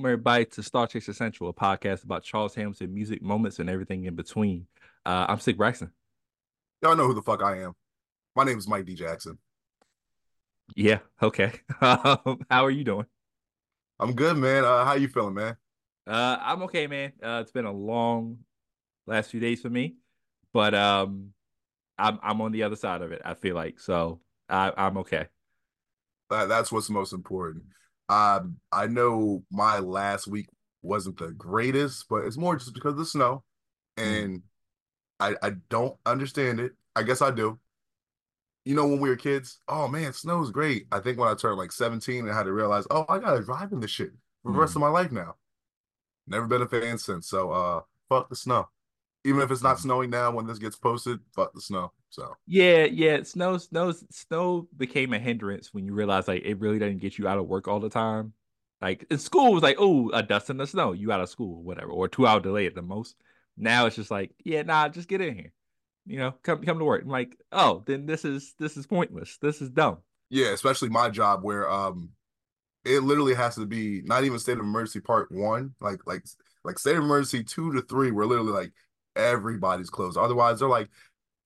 Welcome everybody to Star Chaser Central, a podcast about Charles Hamilton music moments and everything in between. Uh, I'm Stik Braxton. Y'all know who the fuck I am. My name is Mike D. Jackson. Yeah, okay. Um, how are you doing? I'm good, man. Uh, how you feeling, man? Uh, I'm okay, man. Uh, it's been a long last few days for me, but um, I'm I'm on the other side of it. I feel like so I I'm okay. That, that's what's most important. Um, I know my last week wasn't the greatest, but it's more just because of the snow, and mm. I I don't understand it. I guess I do. You know, when we were kids, oh man, snow's great. I think when I turned like 17 and had to realize, oh, I gotta drive in this shit for the rest of my life now. Never been a fan since. So uh fuck the snow. Even if it's not snowing now when this gets posted, fuck the snow. So yeah, yeah, snow, snow, snow became a hindrance when you realize like it really doesn't get you out of work all the time. Like in school was like, oh, a dust in the snow, you out of school, whatever, or two hour delay at the most. Now it's just like, yeah, nah, just get in here. You know, come come to work. I'm like, oh, then this is this is pointless. This is dumb. Yeah, especially my job where um it literally has to be not even state of emergency part one, like like like state of emergency two to three, where literally like everybody's closed. Otherwise, they're like,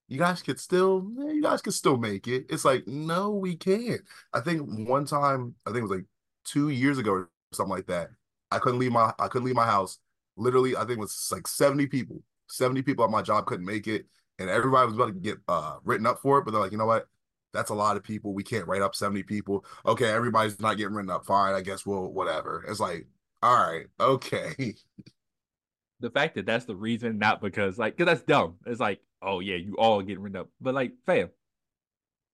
you guys could still, you guys could still make it. It's like, no, we can't. I think one time, I think it was like two years ago or something like that. I couldn't leave my, I couldn't leave my house. Literally, I think it was like 70 people. 70 people at my job couldn't make it. And everybody was about to get uh, written up for it. But they're like, you know what? That's a lot of people. We can't write up 70 people. Okay, everybody's not getting written up. Fine. I guess we'll, whatever. It's like, all right, okay. the fact that that's the reason, not because like, cause that's dumb. It's like, oh yeah, you all getting written up, but like, fam,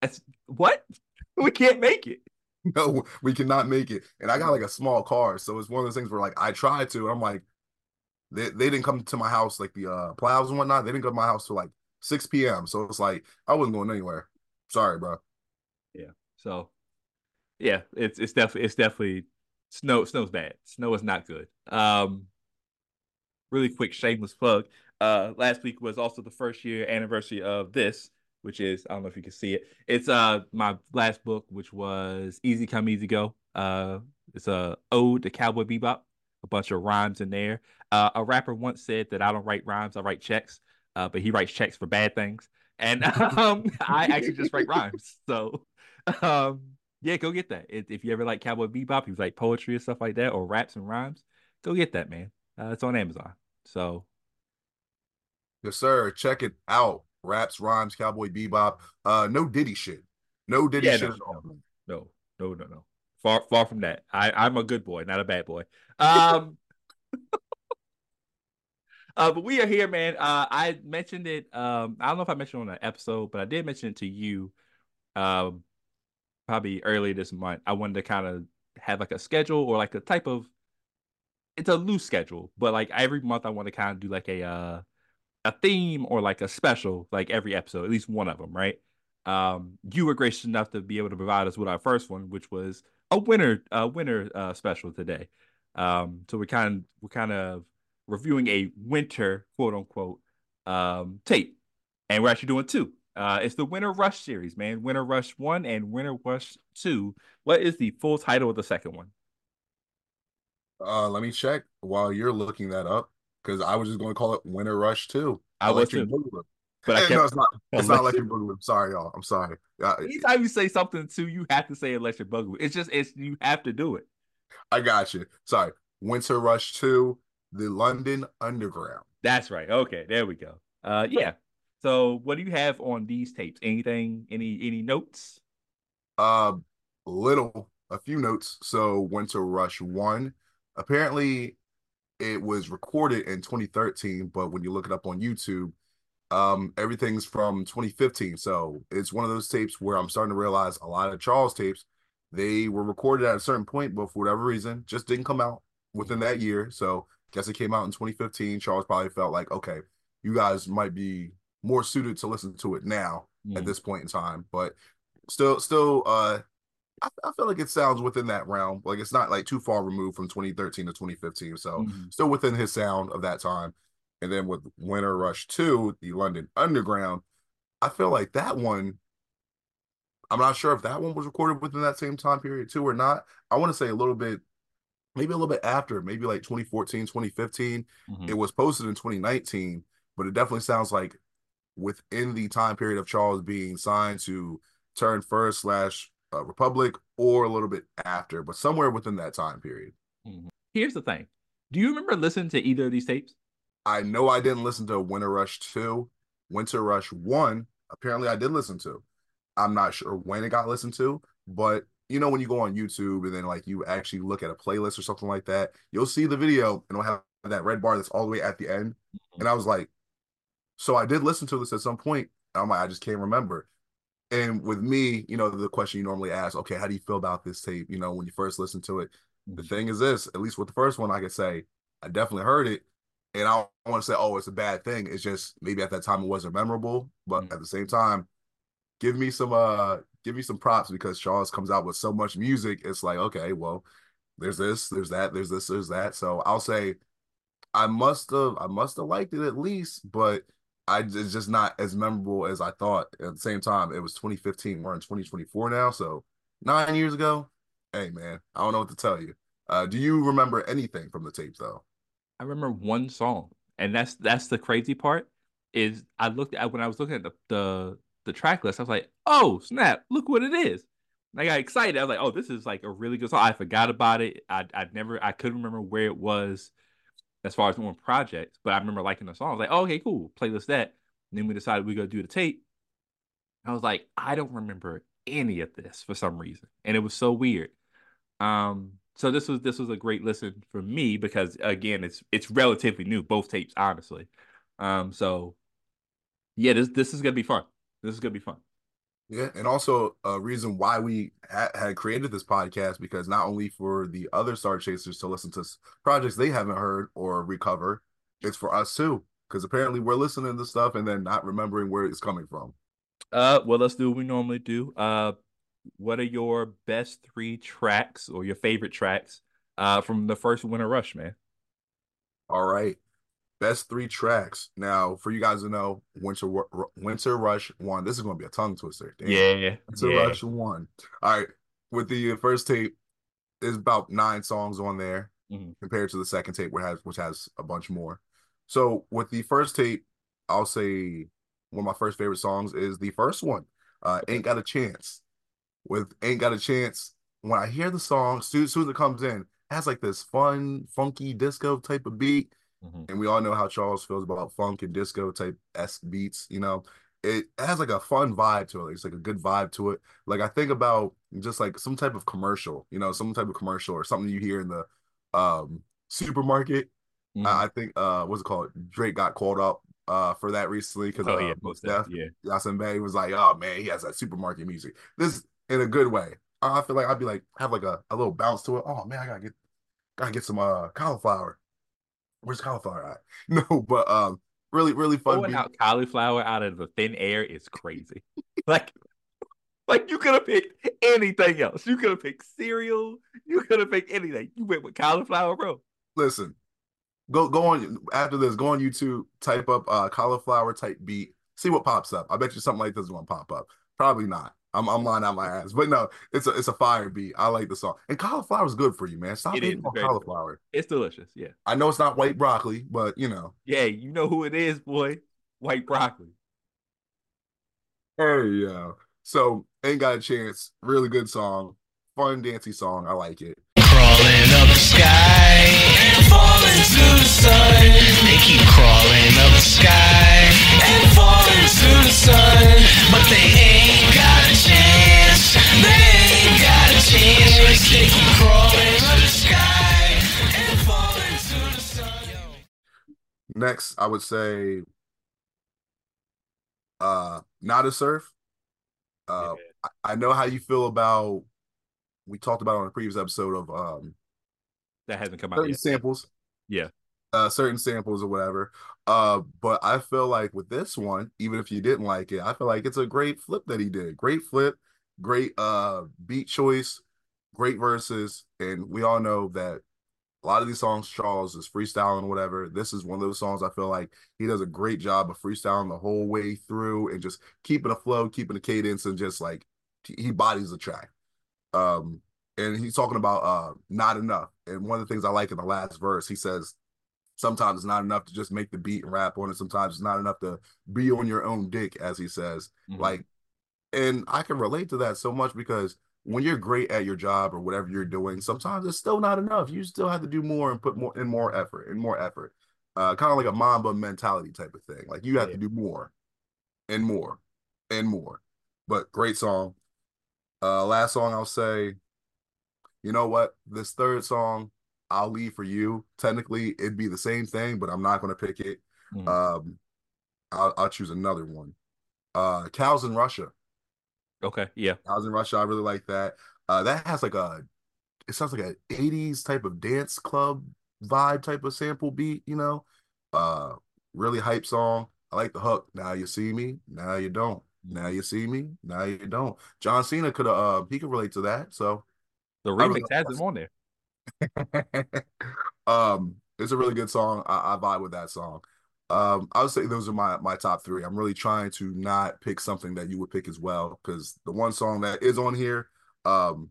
that's what we can't make it. No, we cannot make it. And I got like a small car, so it's one of those things where like I tried to, and I'm like, they, they didn't come to my house like the uh plows and whatnot. They didn't go to my house till like 6 p.m. So it's like I wasn't going anywhere. Sorry, bro. Yeah. So yeah, it's it's definitely it's definitely snow snow's bad. Snow is not good. Um really quick shameless plug. Uh, last week was also the first year anniversary of this, which is I don't know if you can see it. It's uh my last book, which was Easy Come Easy Go. Uh, it's a ode to Cowboy Bebop. A bunch of rhymes in there. Uh, a rapper once said that I don't write rhymes, I write checks. Uh, but he writes checks for bad things, and um, I actually just write rhymes. So, um, yeah, go get that. If you ever like Cowboy Bebop, you like poetry and stuff like that, or raps and rhymes, go get that, man. Uh, it's on Amazon. So, yes, sir. Check it out. Raps, rhymes, Cowboy Bebop. Uh, no Diddy shit. No Diddy yeah, shit. No, no, no, no, no. Far, far from that. I, I'm a good boy, not a bad boy. Um. Uh, but we are here, man. Uh, I mentioned it. Um, I don't know if I mentioned on an episode, but I did mention it to you. Um, probably early this month. I wanted to kind of have like a schedule or like a type of it's a loose schedule, but like every month I want to kind of do like a uh a theme or like a special like every episode, at least one of them, right? Um, you were gracious enough to be able to provide us with our first one, which was a winter uh winter uh special today. Um, so we're kind of we're kind of reviewing a winter quote unquote um tape, and we're actually doing two. Uh, it's the Winter Rush series, man. Winter Rush one and Winter Rush two. What is the full title of the second one? Uh, let me check while you're looking that up because I was just going to call it Winter Rush too. I Electric was too. But I no, it's not. It's not Electric Boogaloo. Sorry, y'all. I'm sorry. Uh, Anytime you say something too, you have to say Electric Boogaloo. It's just it's you have to do it. I got you. Sorry. Winter Rush two, the London Underground. That's right. Okay, there we go. Uh, yeah. So, what do you have on these tapes? Anything? Any any notes? Uh, little, a few notes. So, Winter Rush one apparently it was recorded in 2013, but when you look it up on YouTube, um, everything's from 2015. So it's one of those tapes where I'm starting to realize a lot of Charles tapes, they were recorded at a certain point, but for whatever reason, just didn't come out within that year. So guess it came out in 2015. Charles probably felt like, okay, you guys might be more suited to listen to it now at this point in time. But still, still, uh, I, I, feel like it sounds within that realm. Like it's not like too far removed from 2013 to 2015. So mm-hmm. still within his sound of that time. And then with Winter Rush 2, the London Underground, I feel like that one, I'm not sure if that one was recorded within that same time period too or not. I want to say a little bit maybe a little bit after, maybe like 2014, 2015. Mm-hmm. It was posted in 2019, but it definitely sounds like within the time period of Charles being signed to turn first slash uh, Republic or a little bit after, but somewhere within that time period. Mm-hmm. Here's the thing. Do you remember listening to either of these tapes? I know I didn't listen to Winter Rush 2. Winter Rush 1, apparently I did listen to. I'm not sure when it got listened to, but you know when you go on YouTube and then like you actually look at a playlist or something like that, you'll see the video and it'll have that red bar that's all the way at the end. And I was like, so I did listen to this at some point. I'm like, I just can't remember. And with me, you know, the question you normally ask, okay, how do you feel about this tape? You know, when you first listen to it, the thing is this, at least with the first one, I could say I definitely heard it. And I don't want to say, oh, it's a bad thing. It's just maybe at that time it wasn't memorable. But mm-hmm. at the same time, give me some uh give me some props because Charles comes out with so much music. It's like, okay, well, there's this, there's that, there's this, there's that. So I'll say I must have I must have liked it at least, but I it's just not as memorable as I thought. At the same time, it was 2015. We're in 2024 now, so nine years ago. Hey man, I don't know what to tell you. Uh, do you remember anything from the tapes though? I remember one song, and that's that's the crazy part. Is I looked at when I was looking at the the the track list, I was like, oh snap, look what it is. And I got excited. I was like, oh, this is like a really good song. I forgot about it. I I never I couldn't remember where it was as far as one project, but I remember liking the song. I was like, oh, okay, cool, playlist that. And then we decided we go do the tape. I was like, I don't remember any of this for some reason, and it was so weird. Um, so this was this was a great listen for me because again, it's it's relatively new, both tapes, honestly. Um, so yeah, this this is gonna be fun. This is gonna be fun. Yeah, and also a reason why we ha- had created this podcast because not only for the other star chasers to listen to projects they haven't heard or recover, it's for us too because apparently we're listening to stuff and then not remembering where it's coming from. Uh, well, let's do what we normally do. Uh, what are your best three tracks or your favorite tracks uh from the first Winter Rush, man? All right best three tracks. Now, for you guys to know, Winter Winter Rush one. This is going to be a tongue twister. Damn. Yeah, Winter yeah. Rush one. All right, with the first tape, there's about nine songs on there mm-hmm. compared to the second tape, which has which has a bunch more. So with the first tape, I'll say one of my first favorite songs is the first one, uh, "Ain't Got a Chance." With "Ain't Got a Chance," when I hear the song, as soon as it comes in, it has like this fun, funky disco type of beat Mm-hmm. And we all know how Charles feels about funk and disco type S beats, you know. It has like a fun vibe to it. It's like a good vibe to it. Like I think about just like some type of commercial, you know, some type of commercial or something you hear in the um supermarket. Mm-hmm. I think uh what's it called? Drake got called up uh for that recently because oh, uh, yeah, Mos Def, yeah. Yasin Bey was like, oh man, he has that supermarket music. This in a good way. I feel like I'd be like have like a, a little bounce to it. Oh man, I gotta get gotta get some uh cauliflower where's cauliflower at? No, but um, really, really fun. Pulling out cauliflower out of the thin air is crazy. like, like you could have picked anything else. You could have picked cereal. You could have picked anything. You went with cauliflower, bro. Listen, go go on after this. Go on YouTube, type up uh cauliflower type beat. See what pops up. I bet you something like this is gonna pop up. Probably not. I'm I'm lying out my ass, but no, it's a it's a fire beat. I like the song, and cauliflower is good for you, man. Stop eating cauliflower. It's delicious. Yeah, I know it's not white broccoli, but you know. Yeah, you know who it is, boy. White broccoli. Hey, yeah. So ain't got a chance. Really good song, fun dancey song. I like it. Crawling up the sky and falling to the sun. They keep crawling up the sky and falling to the sun, but they ain't got chance. They ain't got a chance. They keep crawling up the sky and falling to the sun. Next, I would say uh not a Surf. Uh yeah. I, I know how you feel about we talked about on a previous episode of um that hasn't come out yet. samples. Yeah. Uh, certain samples or whatever. Uh, but I feel like with this one, even if you didn't like it, I feel like it's a great flip that he did. Great flip, great uh beat choice, great verses, and we all know that a lot of these songs Charles is freestyling whatever. This is one of those songs I feel like he does a great job of freestyling the whole way through and just keeping a flow, keeping a cadence, and just like he bodies the track. Um, and he's talking about uh not enough. And one of the things I like in the last verse, he says, sometimes it's not enough to just make the beat and rap on it. Sometimes it's not enough to be on your own dick, as he says. Mm-hmm. Like, and I can relate to that so much because when you're great at your job or whatever you're doing, sometimes it's still not enough. You still have to do more and put more in more effort and more effort. Uh, kind of like a Mamba mentality type of thing. Like you have yeah. to do more and more and more. But great song. Uh, last song I'll say, you know what? This third song, I'll leave for you. Technically, it'd be the same thing, but I'm not going to pick it. Mm. Um, I'll, I'll choose another one. Uh, Cows in Russia. Okay, yeah. Cows in Russia. I really like that. Uh, that has like a, it sounds like an '80s type of dance club vibe type of sample beat. You know, uh, really hype song. I like the hook. Now you see me. Now you don't. Now you see me. Now you don't. John Cena could have. Uh, he could relate to that. So the remix has him on there. um, it's a really good song. I, I vibe with that song. Um, I would say those are my my top three. I'm really trying to not pick something that you would pick as well, because the one song that is on here, um,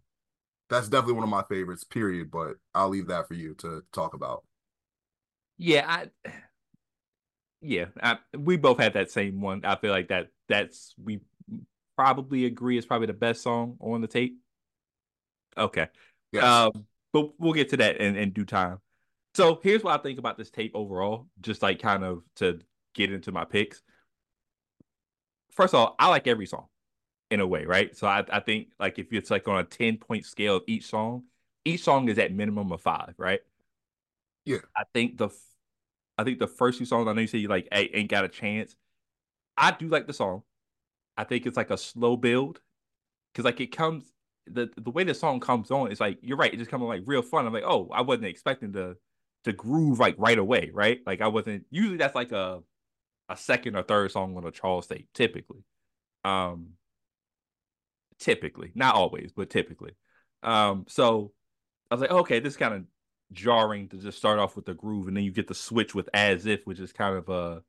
that's definitely one of my favorites. Period. But I'll leave that for you to talk about. Yeah, I, yeah, I, we both had that same one. I feel like that that's we probably agree is probably the best song on the tape. Okay. Yes. Um, but we'll get to that in, in due time. So here's what I think about this tape overall, just like kind of to get into my picks. First of all, I like every song in a way, right? So I, I think like if it's like on a 10 point scale of each song, each song is at minimum of five, right? Yeah. I think the I think the first two songs, I know you say you like hey, ain't got a chance. I do like the song. I think it's like a slow build. Cause like it comes the the way the song comes on is like you're right, it just comes like real fun. I'm like, oh, I wasn't expecting to to groove like right away, right? Like I wasn't usually that's like a a second or third song on a Charles State typically. Um typically, not always, but typically. Um, so I was like, okay, this is kind of jarring to just start off with the groove and then you get the switch with as if, which is kind of a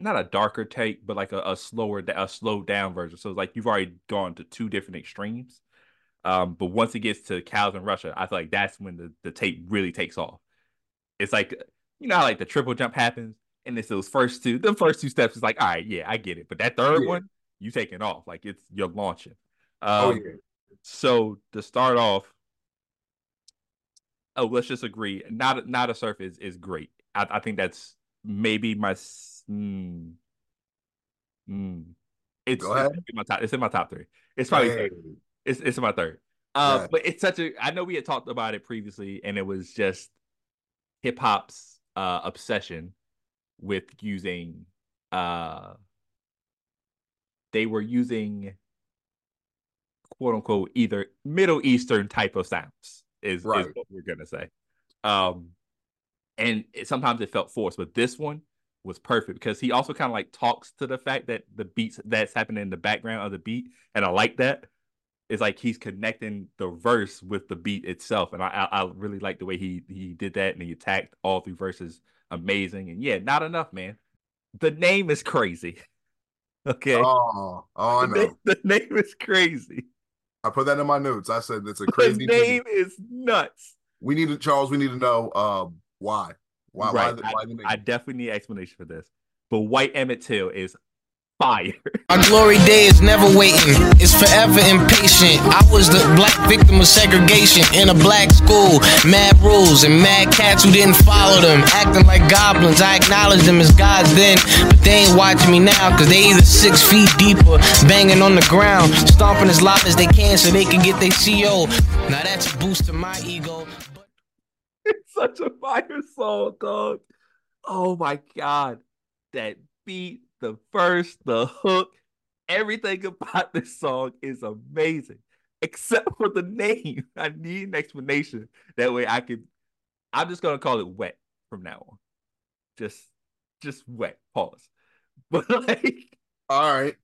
not a darker take, but like a, a slower, a slowed down version. So it's like you've already gone to two different extremes. Um, but once it gets to cows in Russia, I feel like that's when the, the tape really takes off. It's like you know how like the triple jump happens, and it's those first two, the first two steps is like, all right, yeah, I get it. But that third yeah. one, you taking off, like it's you're launching. Oh, um, oh yeah. So to start off, oh, let's just agree, not not a surf is is great. I, I think that's maybe my Mm. Mm. It's, it's in my top. It's in my top three. It's probably hey. it's it's in my third. Uh, but it's such a. I know we had talked about it previously, and it was just hip hop's uh, obsession with using. Uh, they were using quote unquote either Middle Eastern type of sounds is, right. is what we're gonna say. Um, and it, sometimes it felt forced, but this one was perfect because he also kind of like talks to the fact that the beats that's happening in the background of the beat, and I like that. It's like he's connecting the verse with the beat itself, and I I, I really like the way he he did that, and he attacked all three verses amazing. And yeah, not enough, man. The name is crazy. Okay. Oh, oh, I know. The, the name is crazy. I put that in my notes. I said it's a crazy the name. name. is nuts. We need to, Charles. We need to know uh, why. Why? Right. Why, why I, I definitely need explanation for this. But White Emmett Till is fire. Our glory day is never waiting, it's forever impatient. I was the black victim of segregation in a black school. Mad rules and mad cats who didn't follow them, acting like goblins. I acknowledge them as gods then, but they ain't watching me now, cause they either six feet deeper, banging on the ground, stomping as loud as they can so they can get their CO. Now that's a boost to my ego it's such a fire song, dog. Oh my god. That beat, the verse, the hook, everything about this song is amazing. Except for the name. I need an explanation. That way I can I'm just gonna call it wet from now on. Just just wet. Pause. But like all right.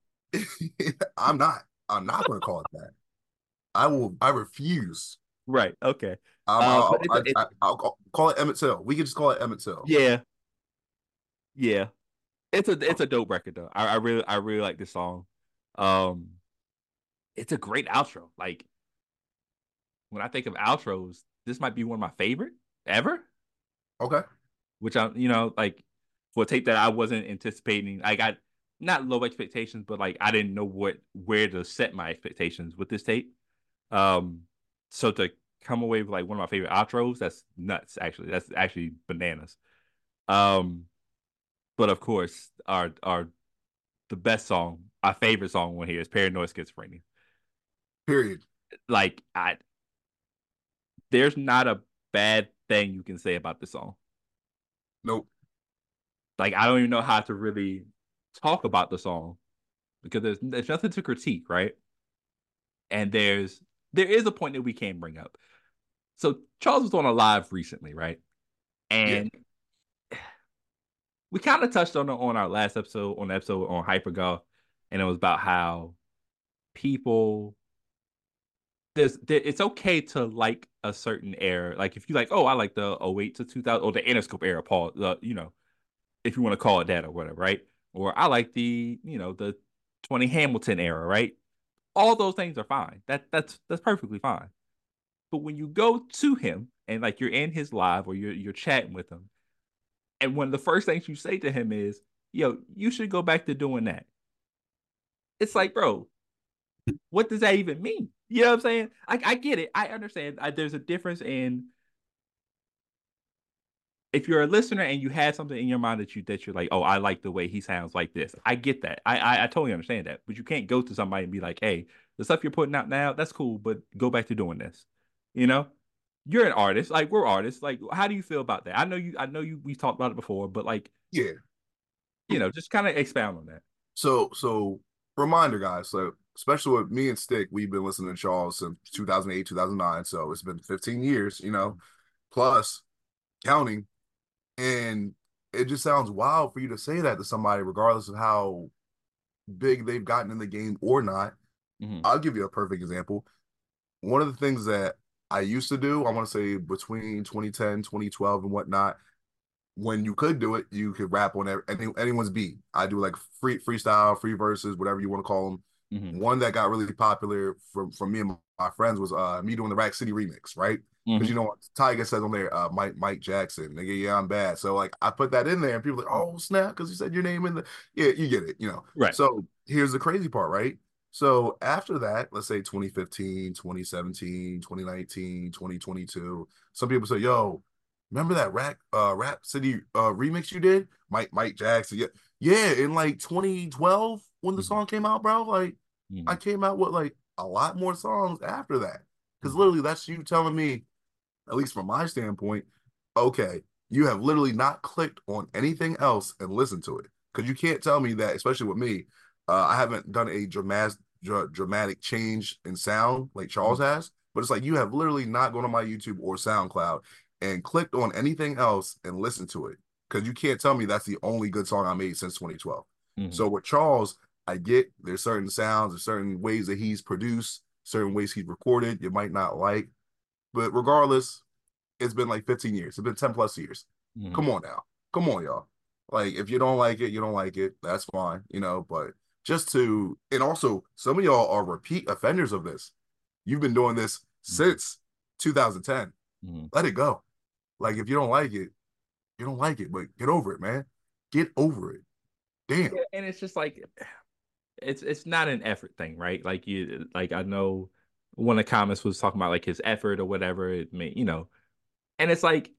I'm not. I'm not gonna call it that. I will I refuse. Right. Okay. Um, uh, I'll, I, will call it Emmett Till. We can just call it Emmett Till. Yeah, yeah. It's a it's a dope record though. I, I really I really like this song. Um, it's a great outro. Like when I think of outros, this might be one of my favorite ever. Okay. Which I, you know, like for a tape that I wasn't anticipating. I got not low expectations, but like I didn't know what where to set my expectations with this tape. Um, so to come away with like one of my favorite outros, that's nuts. Actually, that's actually bananas. Um, but of course, our our the best song, our favorite song one here is Paranoid Schizophrenia. Period. Like I, there's not a bad thing you can say about the song. Nope. Like I don't even know how to really talk about the song because there's there's nothing to critique, right? And there's there is a point that we can bring up. So Charles was on a live recently, right? And yeah. we kind of touched on it on our last episode, on the episode on Hypergolf, and it was about how people there's there, it's okay to like a certain era. Like if you like, oh, I like the 08 to 2000 or the Interscope era, Paul, the, you know, if you want to call it that or whatever, right? Or I like the, you know, the 20 Hamilton era, right? All those things are fine. That that's that's perfectly fine. But when you go to him and like you're in his live or you're you're chatting with him, and one of the first things you say to him is, "Yo, you should go back to doing that." It's like, bro, what does that even mean? You know what I'm saying? I, I get it. I understand. I, there's a difference in if you're a listener and you had something in your mind that you that you're like, oh, I like the way he sounds like this. I get that. I, I, I totally understand that. But you can't go to somebody and be like, hey, the stuff you're putting out now, that's cool, but go back to doing this. You know, you're an artist. Like we're artists. Like, how do you feel about that? I know you. I know you. We talked about it before, but like, yeah, you know, just kind of expound on that. So, so reminder, guys. So, especially with me and Stik, we've been listening to Charles since 2008, 2009. So it's been 15 years. You know, plus counting and it just sounds wild for you to say that to somebody, regardless of how big they've gotten in the game or not. Mm-hmm. I'll give you a perfect example. One of the things that I used to do, I want to say between 2010, 2012, and whatnot, when you could do it, you could rap on any, anyone's beat. I do like free freestyle, free verses, whatever you want to call them. Mm-hmm. One that got really popular from from me and my friends was uh me doing the Rack City remix, right? Because mm-hmm. you know what Tyga says on there, uh, Mike Mike Jackson, nigga, yeah, I'm bad. So like I put that in there, and people like, oh snap, because you said your name in the yeah, you get it, you know. Right. So here's the crazy part, right? So after that, let's say 2015, 2017, 2019, 2022, some people say, yo, remember that rap uh rap city uh remix you did? Mike Mike Jackson. Yeah, yeah, in like 2012 when the mm-hmm. song came out, bro. Like mm-hmm. I came out with like a lot more songs after that. Because mm-hmm. literally that's you telling me at least from my standpoint, okay, you have literally not clicked on anything else and listened to it. Because you can't tell me that, especially with me, uh, I haven't done a dramatic dramatic change in sound like Charles mm-hmm. has. But it's like you have literally not gone on my YouTube or SoundCloud and clicked on anything else and listened to it. Because you can't tell me that's the only good song I made since 2012. Mm-hmm. So with Charles, I get there's certain sounds, there's certain ways that he's produced, certain ways he's recorded, you might not like. But regardless, it's been like 15 years. It's been 10 plus years. Mm-hmm. Come on now. Come on, y'all. Like, if you don't like it, you don't like it. That's fine, you know. But just to, and also, some of y'all are repeat offenders of this. You've been doing this mm-hmm. since 2010. Mm-hmm. Let it go. Like, if you don't like it, you don't like it, but get over it, man. Get over it. Damn. And it's just like, it's it's not an effort thing, right? Like you, like I know one of the comments was talking about like his effort or whatever it may, you know, and it's like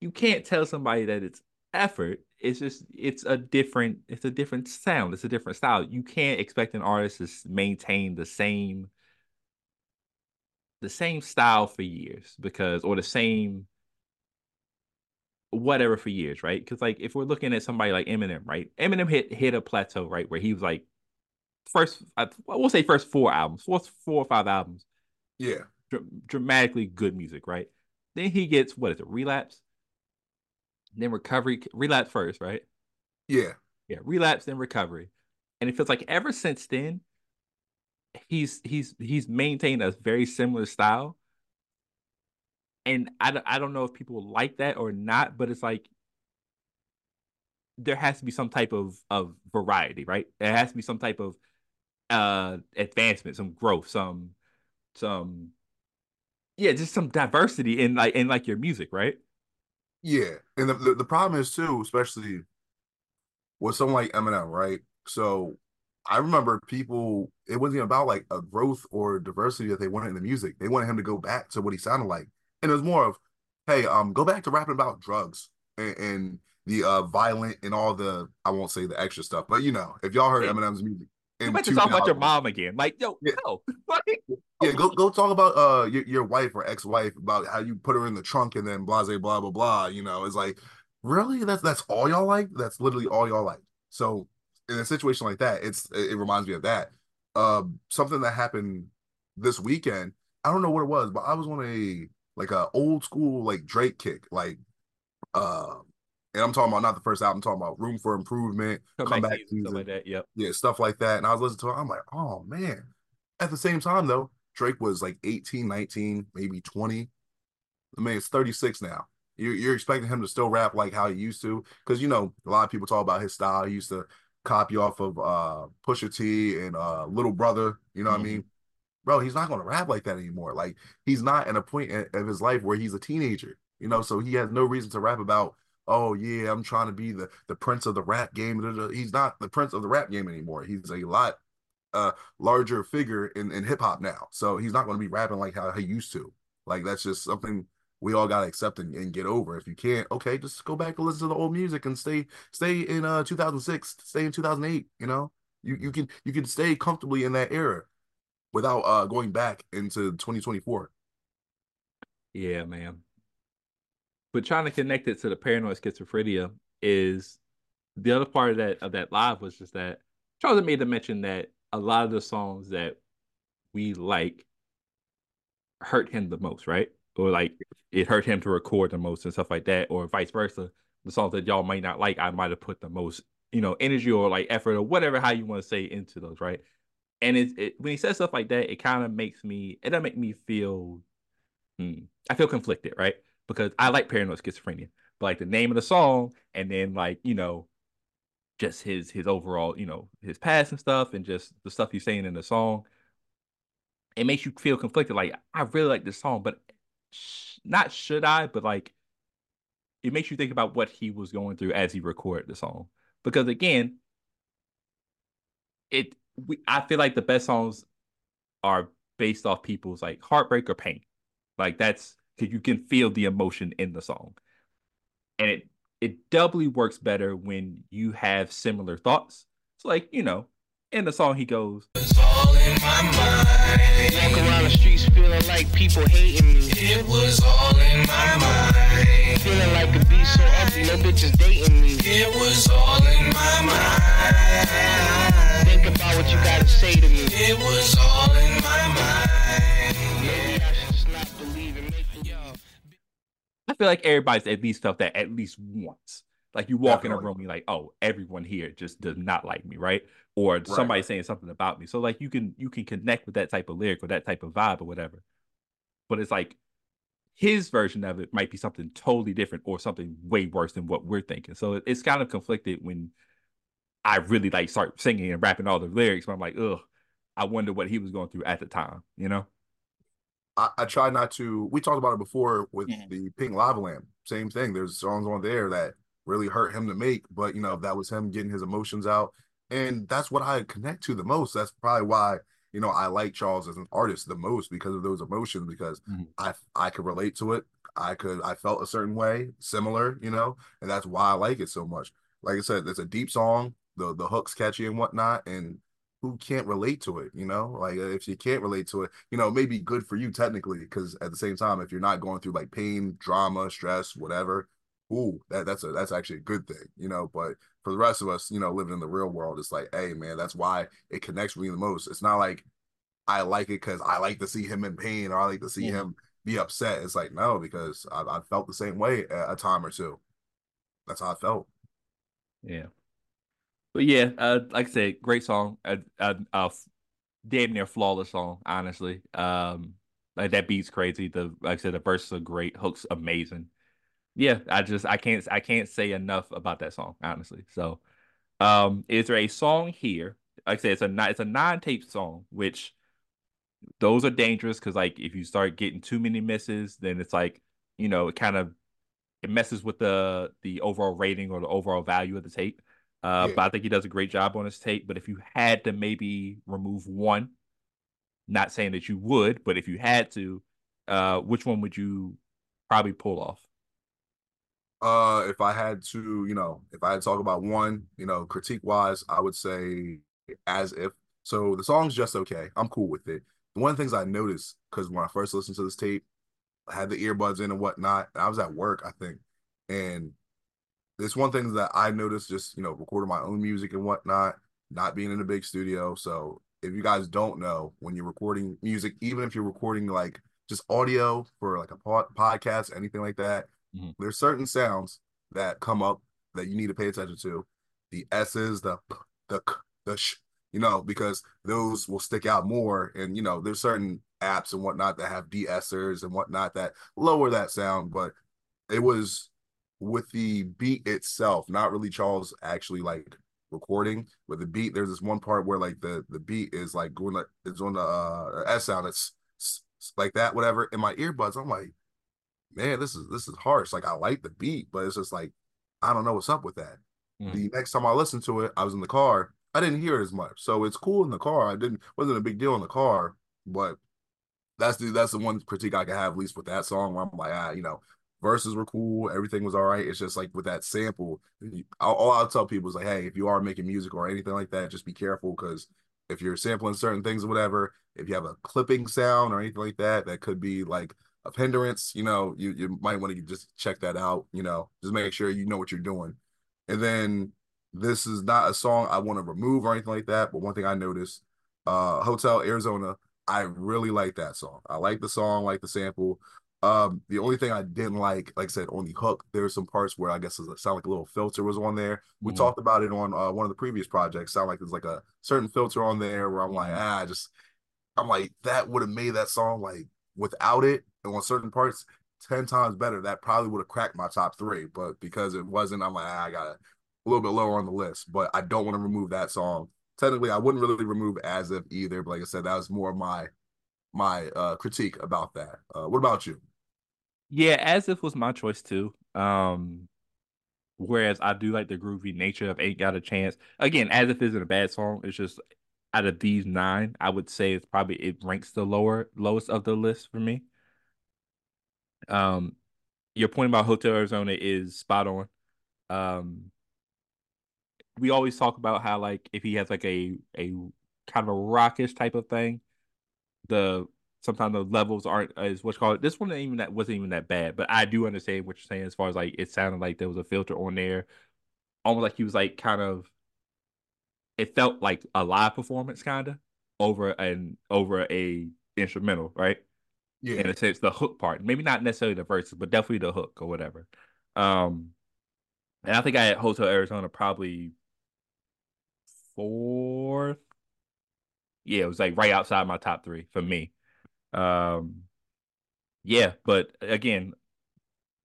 you can't tell somebody that it's effort. It's just it's a different it's a different sound. It's a different style. You can't expect an artist to maintain the same the same style for years because or the same whatever for years, right? Because like if we're looking at somebody like Eminem, right? Eminem hit hit a plateau, right, where he was like first, I, we'll say first four albums, four four or five albums, yeah, dr- dramatically good music, right? Then he gets what is it, relapse? Then recovery, relapse first, right? Yeah, yeah, relapse then recovery, and it feels like ever since then, he's he's he's maintained a very similar style. And I, I don't know if people like that or not, but it's like there has to be some type of of variety, right? There has to be some type of uh advancement, some growth, some some yeah, just some diversity in like in like your music, right? Yeah, and the, the, the problem is too, especially with someone like Eminem, right? So I remember people, it wasn't even about like a growth or diversity that they wanted in the music. They wanted him to go back to what he sounded like. And it was more of, hey, um, go back to rapping about drugs and, and the uh violent and all the I won't say the extra stuff, but you know, if y'all heard. Eminem's music. You might just talk about your mom again. Like, yo, yeah. no. yeah, go go talk about uh your, your wife or ex-wife about how you put her in the trunk and then blah blah blah blah blah. You know, it's like, really? That's that's all y'all like? That's literally all y'all like. So in a situation like that, it's it reminds me of that. Uh, something that happened this weekend. I don't know what it was, but I was on a like a old school like Drake kick, like uh, and I'm talking about not the first album. I'm talking about Room for Improvement, Come Comeback season, stuff like that. Yep. Yeah, stuff like that. And I was listening to it. I'm like, oh man. At the same time though, Drake was like 18, 19, maybe 20. I mean, it's 36 now. You're, you're expecting him to still rap like how he used to, because you know a lot of people talk about his style. He used to copy off of uh Pusha T and uh Little Brother. You know mm-hmm. what I mm-hmm. mean? Bro, he's not gonna rap like that anymore. Like he's not in a point of his life where he's a teenager. You know, so he has no reason to rap about. Oh yeah, I'm trying to be the the prince of the rap game. He's not the prince of the rap game anymore. He's a lot uh larger figure in in hip hop now. So he's not going to be rapping like how he used to. Like that's just something we all gotta accept and, and, get over. If you can't, okay, just go back and listen to the old music and stay stay in uh 2006, stay in 2008. You know, you you can you can stay comfortably in that era without uh going back into 2024. Yeah, man. But trying to connect it to the paranoid schizophrenia is the other part of that of that live was just that Charles made the mention that a lot of the songs that we like hurt him the most, right? or like it hurt him to record the most and stuff like that, or vice versa. The songs that y'all might not like, I might have put the most, you know, energy or like effort or whatever how you want to say into those, right? And it's it, when he says stuff like that, it kind of makes me it make me feel hmm, I feel conflicted, right? Because I like paranoid schizophrenia, but like the name of the song and then like, you know, just his his overall, you know, his past and stuff and just the stuff he's saying in the song. It makes you feel conflicted. Like I really like this song, but not should I, but like it makes you think about what he was going through as he recorded the song. Because again, it we, I feel like the best songs are based off people's like heartbreak or pain. Like that's because you can feel the emotion in the song. And it it doubly works better when you have similar thoughts. It's like, you know, in the song he goes Walk around the streets feeling like people hating me. It was all in my mind. Feeling like a beast so empty, no bitches dating me. It was all in my mind. Think about what you gotta say to me. It was all in my mind. I feel like everybody's at least felt that at least once. Like you walk Definitely. in a room, you're like, oh, everyone here just does not like me, right? Or right. somebody saying something about me. So like you can you can connect with that type of lyric or that type of vibe or whatever. But it's like his version of it might be something totally different or something way worse than what we're thinking. So it's kind of conflicted when I really like start singing and rapping all the lyrics, but I'm like, ugh, I wonder what he was going through at the time, you know? I, I try not to. We talked about it before with mm-hmm. the Pink Lava Lamp. Same thing. There's songs on there that really hurt him to make, but you know, that was him getting his emotions out. And that's what I connect to the most. That's probably why, you know, I like Charles as an artist the most because of those emotions, because mm-hmm. I I could relate to it. I could I felt a certain way, similar, you know, and that's why I like it so much. Like I said, it's a deep song, the the hook's catchy and whatnot, and who can't relate to it, you know? Like uh, if you can't relate to it, you know, it may be good for you technically, because at the same time, if you're not going through like pain, drama, stress, whatever, ooh, that, that's a that's actually a good thing, you know. But for the rest of us, you know, living in the real world, it's like, hey, man, that's why it connects with me the most. It's not like I like it because I like to see him in pain or I like to see yeah. him be upset. It's like no, because I, I felt the same way a, a, time or two. That's how I felt. Yeah, but yeah, uh, like I said, great song, a, damn near flawless song, honestly. Um, like that beat's crazy. The like I said, the verses are great, hooks amazing yeah, I just I can't I can't say enough about that song honestly. So, um, is there a song here? Like I said, it's a it's a non tape song, which those are dangerous because like if you start getting too many misses, then it's like you know it kind of it messes with the the overall rating or the overall value of the tape. Uh, yeah. But I think he does a great job on his tape. But if you had to maybe remove one, not saying that you would, but if you had to, uh, which one would you probably pull off? Uh, if I had to, you know, if I had to talk about one, you know, critique wise, I would say as if. So the song's just okay. I'm cool with it. One of the things I noticed because when I first listened to this tape, I had the earbuds in and whatnot. And I was at work, I think, and it's one thing that I noticed just you know recording my own music and whatnot, not being in a big studio. So if you guys don't know, when you're recording music, even if you're recording like just audio for like a pod- podcast, anything like that, mm-hmm. there's certain sounds that come up that you need to pay attention to. The S's, the the the sh, you know, because those will stick out more. And you know, there's certain apps and whatnot that have de-essers and whatnot that lower that sound, but it was with the beat itself, not really Charles actually like recording with the beat. There's this one part where like the the beat is like going like it's on the uh, S sound. It's, it's like that, whatever. In my earbuds, I'm like, man, this is this is harsh. Like I like the beat, but it's just like I don't know what's up with that. Mm. The next time I listened to it, I was in the car. I didn't hear it as much, so it's cool in the car. I didn't wasn't a big deal in the car, but that's the that's the one critique I can have at least with that song. Where I'm like, ah, you know, verses were cool, everything was all right. It's just like with that sample, all I'll tell people is like, hey, if you are making music or anything like that, just be careful because if you're sampling certain things or whatever, if you have a clipping sound or anything like that, that could be like a hindrance. You know, you you might want to just check that out. You know, just make sure you know what you're doing. And then this is not a song I want to remove or anything like that. But one thing I noticed, uh, Hotel Arizona, I really like that song. I like the song, like the sample. Um, the only thing I didn't like, like I said, on the hook, there were some parts where I guess it sounded like a little filter was on there. We mm-hmm. talked about it on uh, one of the previous projects. Sound like there's like a certain filter on there where I'm like, ah, just I'm like that would have made that song like without it and on certain parts ten times better. That probably would have cracked my top three, but because it wasn't, I'm like, ah, I got a little bit lower on the list. But I don't want to remove that song. Technically, I wouldn't really remove as if either. But like I said, that was more my my uh critique about that. Uh, what about you? Yeah, as if was my choice too. Um, whereas I do like the groovy nature of Ain't Got a Chance. Again, as if isn't a bad song. It's just out of these nine, I would say it's probably it ranks the lower lowest of the list for me. Um, your point about Hotel Arizona is spot on. Um, we always talk about how like if he has like a a kind of a rockish type of thing, the sometimes the levels aren't as what's called. This one even that wasn't even that bad, but I do understand what you're saying as far as like it sounded like there was a filter on there, almost like he was like kind of. It felt like a live performance, kind of over an over a instrumental, right? Yeah. In a sense, the hook part, maybe not necessarily the verses, but definitely the hook or whatever. Um, and I think I had Hotel Arizona probably fourth. Yeah, it was like right outside my top three for me. Um, yeah, but again,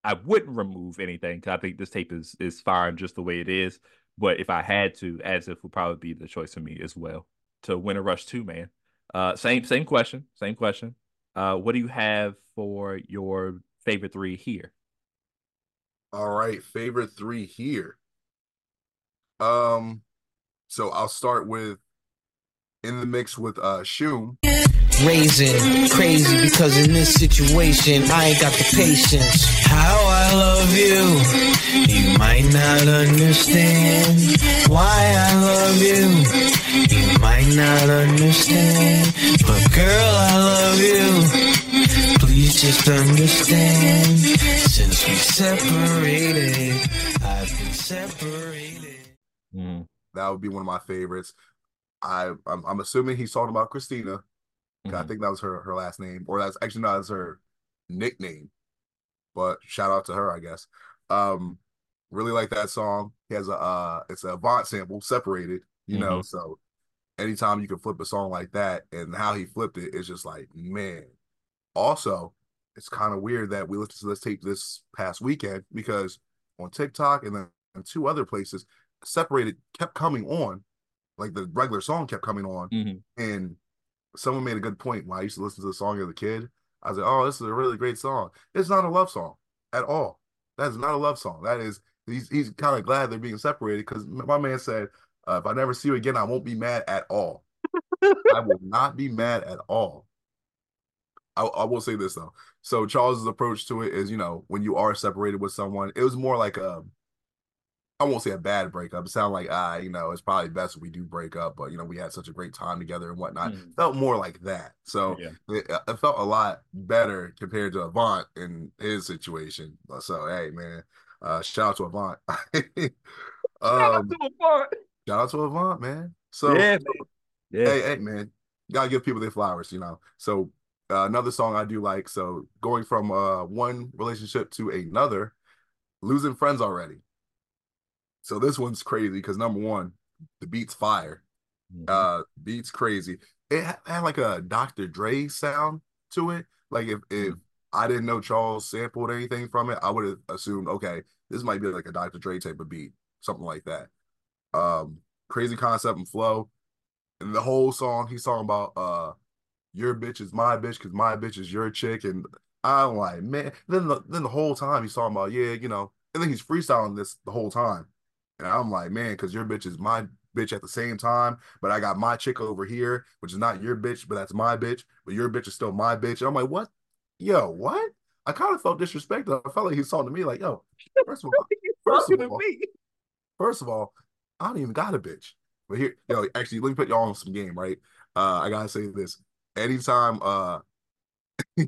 I wouldn't remove anything because I think this tape is is fine just the way it is. But if I had to, as if would probably be the choice for me as well to Winter Rush two, man. Uh, same same question, same question. Uh, what do you have for your favorite three here? All right, favorite three here. Um, so I'll start with in the mix with uh Shoom raising crazy because in this situation I ain't got the patience. How I love you, you might not understand why I love you. You might not understand, but girl, I love you. Please just understand. Since we separated, I've been separated. Mm. That would be one of my favorites. I I'm, I'm assuming he's talking about Christina Mm-hmm. I think that was her her last name, or that's actually not as her nickname. But shout out to her, I guess. Um, really like that song. He has a uh, it's a Avant sample, separated. You mm-hmm. know, so anytime you can flip a song like that, and how he flipped it is just like man. Also, it's kind of weird that we listened to this tape this past weekend because on TikTok and then two other places, separated kept coming on, like the regular song kept coming on, mm-hmm. and someone made a good point when I used to listen to the song as a kid. I was like, oh, this is a really great song. It's not a love song at all. That is not a love song. That is he's he's kind of glad they're being separated because my man said, uh, if I never see you again, I won't be mad at all. I will not be mad at all. I, I, will say this though. So Charles's approach to it is, you know, when you are separated with someone, it was more like a I won't say a bad breakup. It sounded like ah, you know, it's probably best if we do break up, but you know, we had such a great time together and whatnot. Mm. Felt more like that. So yeah. it, it, felt a lot better compared to Avant in his situation. So hey, man, uh, shout out to Avant. um, shout out to Avant. Shout out to Avant, man. So yeah, yeah. hey, hey, man, gotta give people their flowers, you know. So uh, another song I do like. So going from uh, one relationship to another, losing friends already so this one's crazy because number one, the beat's fire. Mm-hmm. Uh, beat's crazy. It had like a Dr. Dre sound to it. Like if if mm-hmm. I didn't know Charles sampled anything from it, I would have assumed okay, this might be like a Dr. Dre type of beat, something like that. Um, crazy concept and flow. And the whole song, he's talking about uh your bitch is my bitch because my bitch is your chick. And I'm like, man, then the then the whole time he's talking about, yeah, you know, and then he's freestyling this the whole time. And I'm like, man, because your bitch is my bitch at the same time, but I got my chick over here, which is not your bitch, but that's my bitch, but your bitch is still my bitch. And I'm like, what? Yo, what? I kind of felt disrespected. I felt like he's talking to me, like, yo, first of all, first of all, first of all, I don't even got a bitch. But here, yo, actually, let me put y'all on some game, right? Uh, I gotta say this. Anytime uh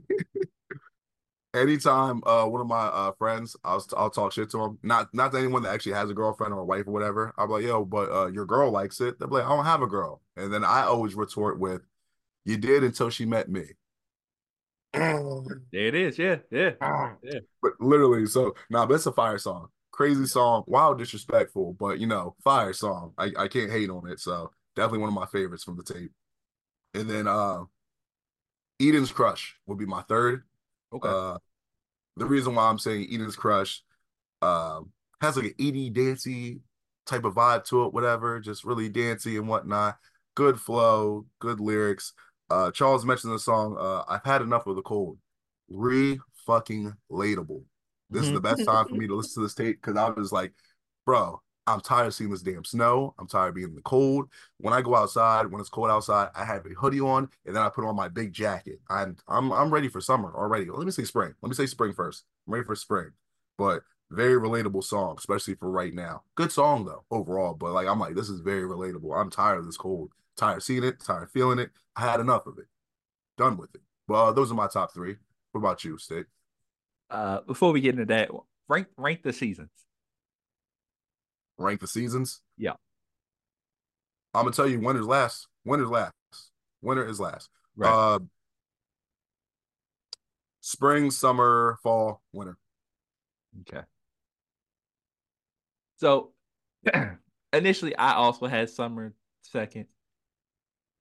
anytime uh one of my uh friends I'll I'll talk shit to him. Not not to anyone that actually has a girlfriend or a wife or whatever. I'm like yo but uh your girl likes it. They're like I don't have a girl. And then I always retort with you did until she met me. There it is. Yeah yeah yeah. But literally so now nah, that's a fire song. Crazy song. Wild disrespectful but you know fire song. I I can't hate on it so definitely one of my favorites from the tape. And then uh Eden's Crush would be my third Okay. Uh, the reason why I'm saying Eden's Crush uh, has like an Edie dancey type of vibe to it, whatever, just really dancey and whatnot. Good flow, good lyrics. Uh, Charles mentioned the song, uh, I've had enough of the cold. Re fucking latable. This is the best time for me to listen to this tape because I was like, bro, I'm tired of seeing this damn snow. I'm tired of being in the cold. When I go outside, when it's cold outside, I have a hoodie on and then I put on my big jacket. I'm I'm I'm ready for summer already. Let me say spring. Let me say spring first. I'm ready for spring. But very relatable song, especially for right now. Good song though, overall. But like I'm like, this is very relatable. I'm tired of this cold. Tired of seeing it, tired of feeling it. I had enough of it. Done with it. Well, uh, those are my top three. What about you, Stik? Uh before we get into that, rank rank the seasons rank the seasons. Yeah. I'm gonna tell you winter's last. Winter's last. Winter is last. Right. Uh spring, summer, fall, winter. Okay. So initially I also had summer second.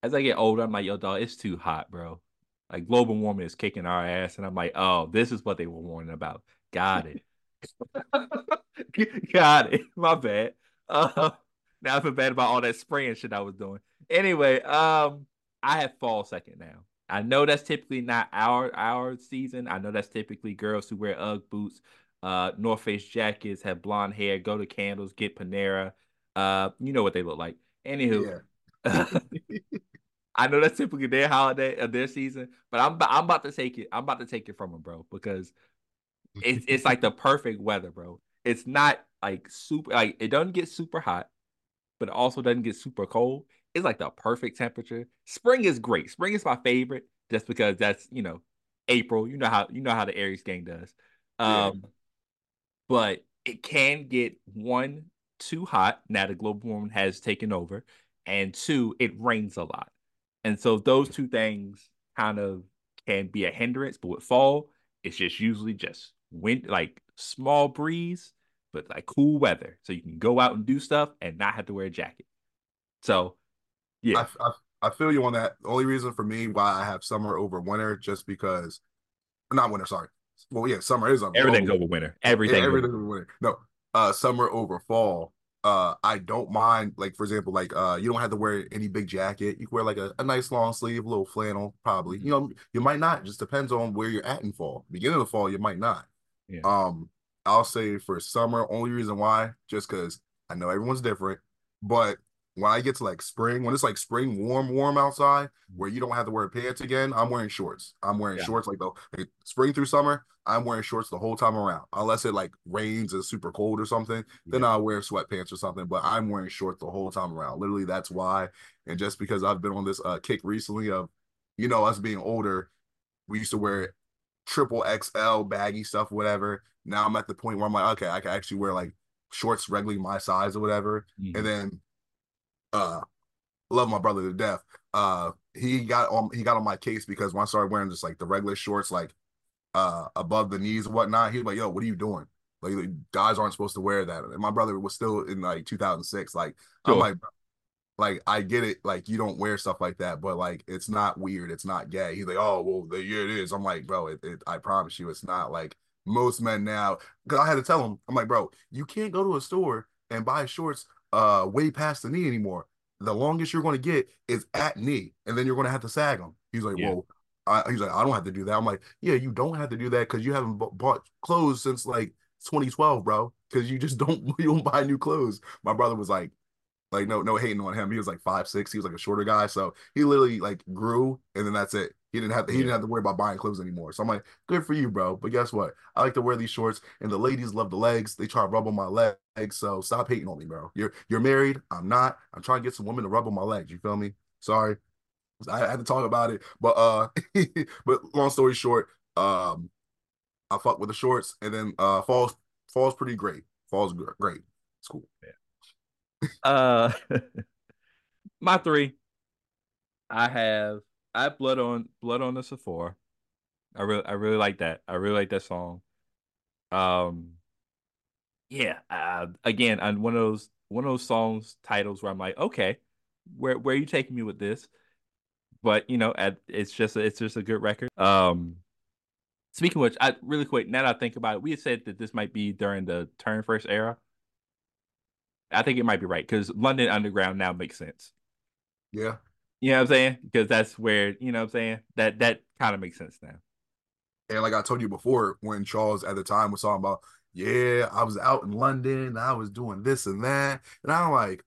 As I get older, I'm like, yo, dog, it's too hot, bro. Like global warming is kicking our ass. And I'm like, oh, this is what they were warning about. Got it. Got it. My bad. Uh, now I feel bad about all that spraying shit I was doing. Anyway, um, I have fall second now. I know that's typically not our our season. I know that's typically girls who wear UGG boots, uh, North Face jackets, have blonde hair, go to candles, get Panera. Uh, you know what they look like. Anywho, yeah. I know that's typically their holiday of uh, their season, but I'm I'm about to take it. I'm about to take it from them, bro, because it's it's like the perfect weather, bro. It's not like super like it doesn't get super hot, but it also doesn't get super cold. It's like the perfect temperature. Spring is great. Spring is my favorite just because that's you know April. You know how you know how the Aries gang does. Um, yeah. but it can get one too hot now the global warming has taken over, and two it rains a lot, and so those two things kind of can be a hindrance. But with fall, it's just usually just wind like small breeze, but like cool weather, so you can go out and do stuff and not have to wear a jacket. So, yeah, I, I, I feel you on that. The only reason for me why I have summer over winter, just because, not winter, sorry. Well, yeah, summer is over. Everything's over winter. Everything. Yeah, everything over winter. No, uh, summer over fall uh I don't mind like for example like uh you don't have to wear any big jacket you can wear like a, a nice long sleeve little flannel probably you know you might not just depends on where you're at in fall beginning of fall you might not Yeah. um I'll say for summer only reason why just because I know everyone's different but when I get to like spring when it's like spring warm warm outside where you don't have to wear pants again I'm wearing shorts I'm wearing Yeah. shorts like the like, spring through summer I'm wearing shorts the whole time around unless it like rains and super cold or something then I'll wear sweatpants or something. But I'm wearing shorts the whole time around. Literally, that's why. And just because I've been on this uh, kick recently of, you know, us being older, we used to wear triple XL baggy stuff, whatever. Now I'm at the point where I'm like, okay, I can actually wear like shorts regularly my size or whatever. Mhm. And then, uh, love my brother to death. Uh, he got on he got on my case because when I started wearing just like the regular shorts, like uh above the knees and whatnot, he was like, "Yo, what are you doing?" Like like, guys aren't supposed to wear that. And my brother was still in like 2006. Like I'm like, like I get it. Like you don't wear stuff like that, but like it's not weird. It's not gay. He's like, oh well, the, yeah, it is. I'm like, bro, it, it, I promise you, it's not. Like most men now, because I had to tell him, I'm like, bro, you can't go to a store and buy shorts uh way past the knee anymore. The longest you're going to get is at knee, and then you're going to have to sag them. He's like, Yeah. whoa. I, he's like, I don't have to do that. I'm like, yeah, you don't have to do that because you haven't bu- bought clothes since like 2012, bro. Because you just don't you don't buy new clothes. My brother was like, like no no hating on him. He was like five six. He was like a shorter guy, so he literally like grew, and then that's it. He didn't have to, he Yeah. didn't have to worry about buying clothes anymore. So I'm like, good for you, bro. But guess what? I like to wear these shorts, and the ladies love the legs. They try to rub on my legs. So stop hating on me, bro. You're you're married. I'm not. I'm trying to get some women to rub on my legs. You feel me? Sorry. I had to talk about it, but uh, but long story short, um, I fuck with the shorts, and then uh, falls falls pretty great. Falls great. It's cool. Uh, my three. I have I have blood on blood on the Sephora. I really I really like that. I really like that song. Um, yeah. Uh, again, on one of those one of those songs titles where I'm like, okay, where where are you taking me with this? But you know, at, it's just a, it's just a good record. Um, speaking which, I really quick now that I think about it, we had said that this might be during the Turn First era. I think it might be right because London Underground now makes sense. Yeah. You know what I'm saying? Because that's where you know what I'm saying that that kind of makes sense now. And like I told you before, when Charles at the time was talking about, yeah, I was out in London, I was doing this and that, and I'm like,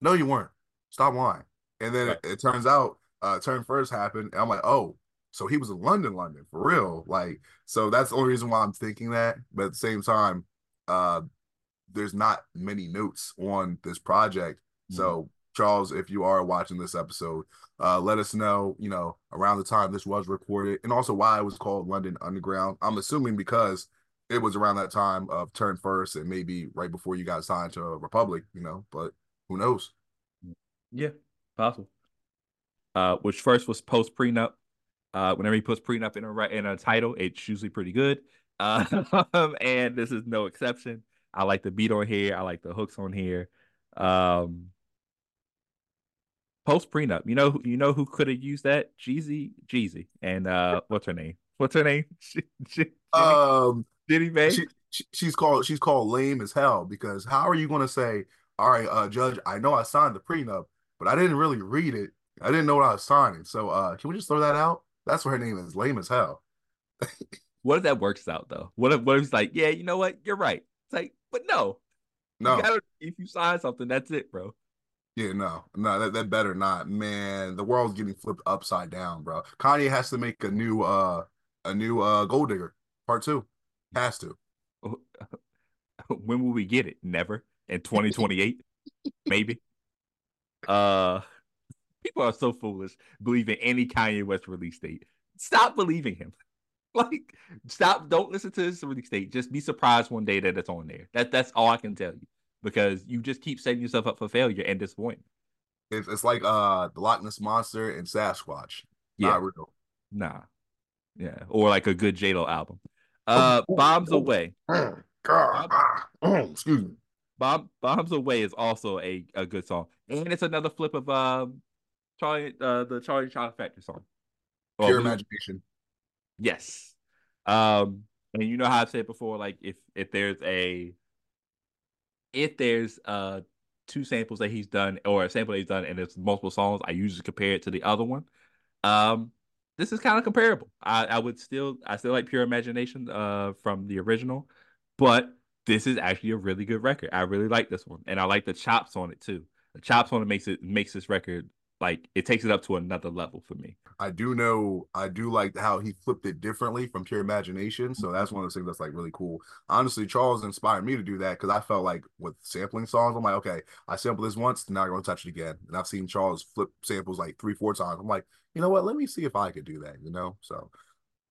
no, you weren't. Stop lying. And then Right. it, it turns out, uh, turn first happened, and I'm like, oh, so he was in London, London for real. Like, so that's the only reason why I'm thinking that. But at the same time, uh, there's not many notes on this project. So Charles, if you are watching this episode, uh, let us know, you know, around the time this was recorded and also why it was called London Underground. I'm assuming because it was around that time of Turn First and maybe right before you got signed to Republic, you know, but who knows? Yeah, possible. Uh, which first was post prenup. Uh, whenever he puts prenup in a in a title, it's usually pretty good. Uh, and this is no exception. I like the beat on here. I like the hooks on here. Um, post prenup, you know, who- you know who could have used that? Jeezy, Jeezy, and uh, what's her name? What's her name? Jeannie, Um, Jeannie Mai. she, she she's called she's called lame as hell because how are you going to say, all right, uh, Judge, I know I signed the prenup, but I didn't really read it. I didn't know what I was signing. So, uh, can we just throw that out? That's what her name is, lame as hell. What if that works out though? What if what if he's like, yeah, you know what? You're right. It's like, but no, No, You gotta, if you sign something, that's it, bro. Yeah, no, no, that, that better not. Man, the world's getting flipped upside down, bro. Kanye has to make a new uh a new uh Gold Digger part two. Has to. when will we get it? Never. In 2028, maybe. Uh, people are so foolish believing any Kanye West release date. Stop believing him. Like, stop. Don't listen to his release date. Just be surprised one day that it's on there. That that's all I can tell you because you just keep setting yourself up for failure and disappointment. It's it's like uh the Loch Ness monster and Sasquatch. Yeah. Not real. Nah. Yeah. Or like a good J Lo album. Uh, bombs away. God, ah, mm, excuse me. Bomb Bombs Away is also a, a good song. And it's another flip of um Charlie uh the Charlie Child Factory song. Pure imagination. Yes. Um and you know how I've said before, like if if there's a if there's uh two samples that he's done or a sample that he's done and it's multiple songs, I usually compare it to the other one. Um, this is kind of comparable. I, I would still I still like Pure Imagination uh from the original, but this is actually a really good record. I really like this one, and I like the chops on it too. The chops on it makes it makes this record like it takes it up to another level for me. I do know I do like how he flipped it differently from pure imagination. So that's one of those things that's like really cool. Honestly, Charles inspired me to do that because I felt like with sampling songs, I'm like, okay, I sample this once, now I'm gonna touch it again. And I've seen Charles flip samples like three, four times. I'm like, you know what? Let me see if I could do that, you know? So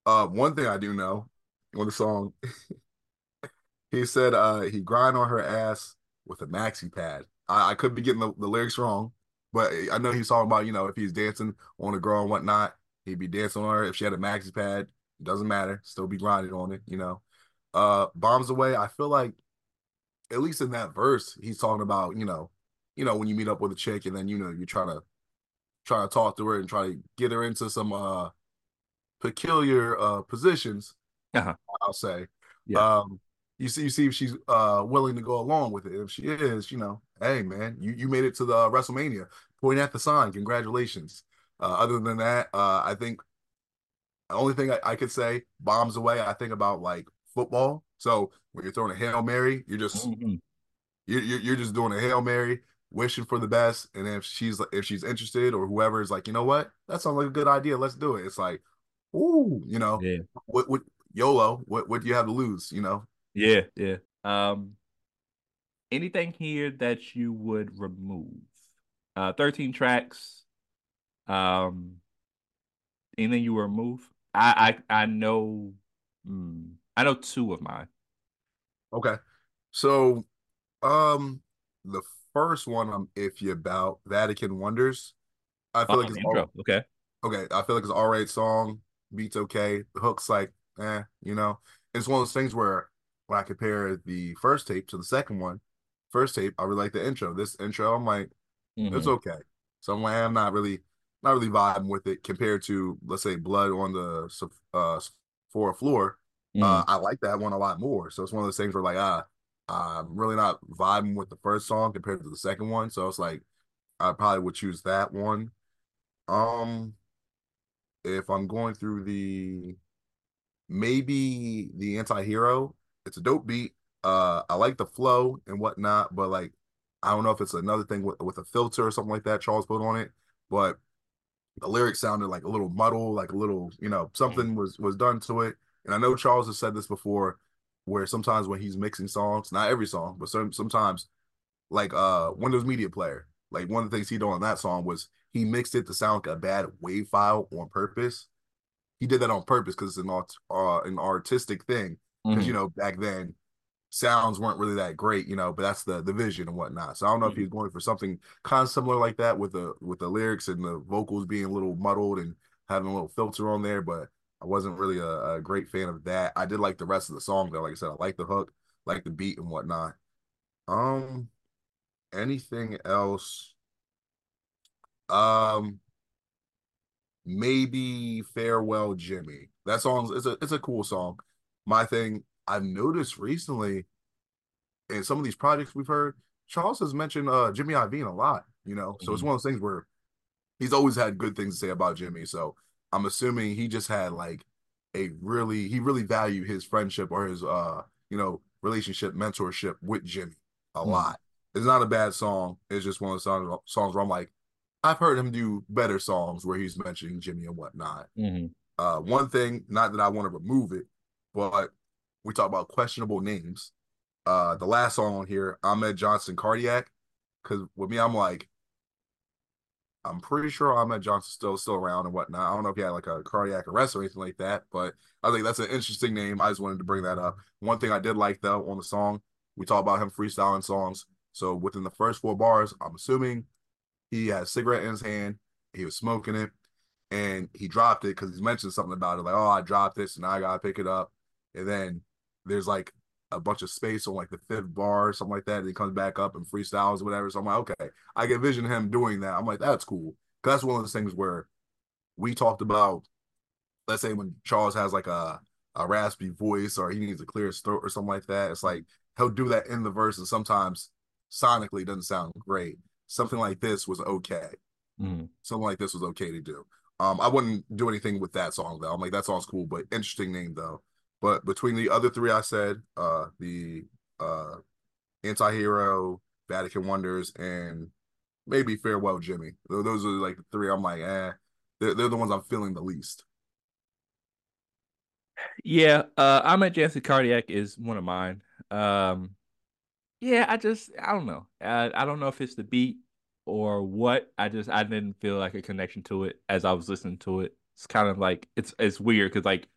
uh one thing I do know on the song, he said uh he grind on her ass with a maxi pad. I, I could be getting the, the lyrics wrong, but I know he's talking about, you know, if he's dancing on a girl and whatnot, he'd be dancing on her. If she had a maxi pad, it doesn't matter, still be grinding on it, you know. Uh Bombs Away, I feel like at least in that verse, he's talking about, you know, you know, when you meet up with a chick and then you know you're trying to try to talk to her and try to get her into some uh peculiar uh positions, Uh-huh. I'll say. Yeah. Um you see, you see if she's uh willing to go along with it. If she is, you know, hey man, you you made it to the uh, WrestleMania. Point at the sign. Congratulations. Uh, other than that, uh, I think the only thing I, I could say, bombs away. I think about like football. So when you're throwing a hail mary, you're just Mhm. you're you're, you're just doing a hail mary, wishing for the best. And if she's if she's interested or whoever is like, you know what, that sounds like a good idea. Let's do it. It's like, ooh, you know, Yeah. what what YOLO? What what do you have to lose? You know, Yeah, yeah. Um anything here that you would remove? Uh 13 tracks. Um anything you remove? I I I know hmm, I know two of mine. Okay. So, um, the first one I'm iffy about Vatican Wonders. I feel Oh, like it's intro. all Okay. okay. I feel like it's all right song. Beats okay. The hook's like, eh, you know. It's one of those things where when I compare the first tape to the second one, first tape, I really like the intro. This intro, I'm like, it's Mhm. okay. So I'm like, I'm not really, not really vibing with it compared to, let's say, Blood on the uh for a floor. Uh, Mhm. I like that one a lot more. So it's one of those things where like, ah, I'm really not vibing with the first song compared to the second one. So it's like, I probably would choose that one. Um, if I'm going through the maybe the anti-hero, it's a dope beat. Uh, I like the flow and whatnot, but like, I don't know if it's another thing with with a filter or something like that Charles put on it, but the lyrics sounded like a little muddle, like a little, you know, something was was done to it. And I know Charles has said this before, where sometimes when he's mixing songs, not every song, but some sometimes, like uh Windows Media Player, like one of the things he did on that song was he mixed it to sound like a bad wave file on purpose. He did that on purpose because it's an art uh, an artistic thing. Because you Mhm. know back then sounds weren't really that great, you know, but that's the the vision and whatnot. So I don't know if Mhm. he's going for something kind of similar like that with the with the lyrics and the vocals being a little muddled and having a little filter on there, but I wasn't really a, a great fan of that. I did like the rest of the song though. Like I said, I like the hook, like the beat and whatnot. Um, anything else? Um, maybe Farewell Jimmy. That song is a it's a cool song. My thing I've noticed recently in some of these projects we've heard, Charles has mentioned uh Jimmy Iovine a lot, you know. So it's Mhm. one of those things where he's always had good things to say about Jimmy. So I'm assuming he just had like a really he really valued his friendship or his uh you know relationship mentorship with Jimmy a Mhm. lot. It's not a bad song. It's just one of the songs songs where I'm like, I've heard him do better songs where he's mentioning Jimmy and whatnot. Mhm. Uh, one thing, not that I want to remove it, but we talk about questionable names. Uh, the last song on here, Ahmed Johnson Cardiac, because with me, I'm like, I'm pretty sure Ahmed Johnson's still still around and whatnot. I don't know if he had like a cardiac arrest or anything like that, but I think that's an interesting name. I just wanted to bring that up. One thing I did like though on the song, we talk about him freestyling songs. So within the first four bars, I'm assuming he had a cigarette in his hand, he was smoking it, and he dropped it because he mentioned something about it, like, oh, I dropped this and I gotta pick it up. And then there's like a bunch of space on like the fifth bar or something like that. And he comes back up and freestyles or whatever. So I'm like, okay, I can vision him doing that. I'm like, that's cool. Cause that's one of those things where we talked about, let's say when Charles has like a, a raspy voice or he needs a clear his throat or something like that. It's like he'll do that in the verse, and sometimes sonically doesn't sound great. Something like this was okay. Mhm. Something like this was okay to do. Um, I wouldn't do anything with that song though. I'm like that song's cool, but interesting name though. But between the other three I said, uh, the uh, anti-hero, Vatican Wonders, and maybe Farewell Jimmy. Those are like the three. I'm like, eh, they're, they're the ones I'm feeling the least. Yeah, uh, Ahmed Johnson Cardiac is one of mine. Um, yeah, I just I don't know. I, I don't know if it's the beat or what. I just I didn't feel like a connection to it as I was listening to it. It's kind of like it's it's weird because like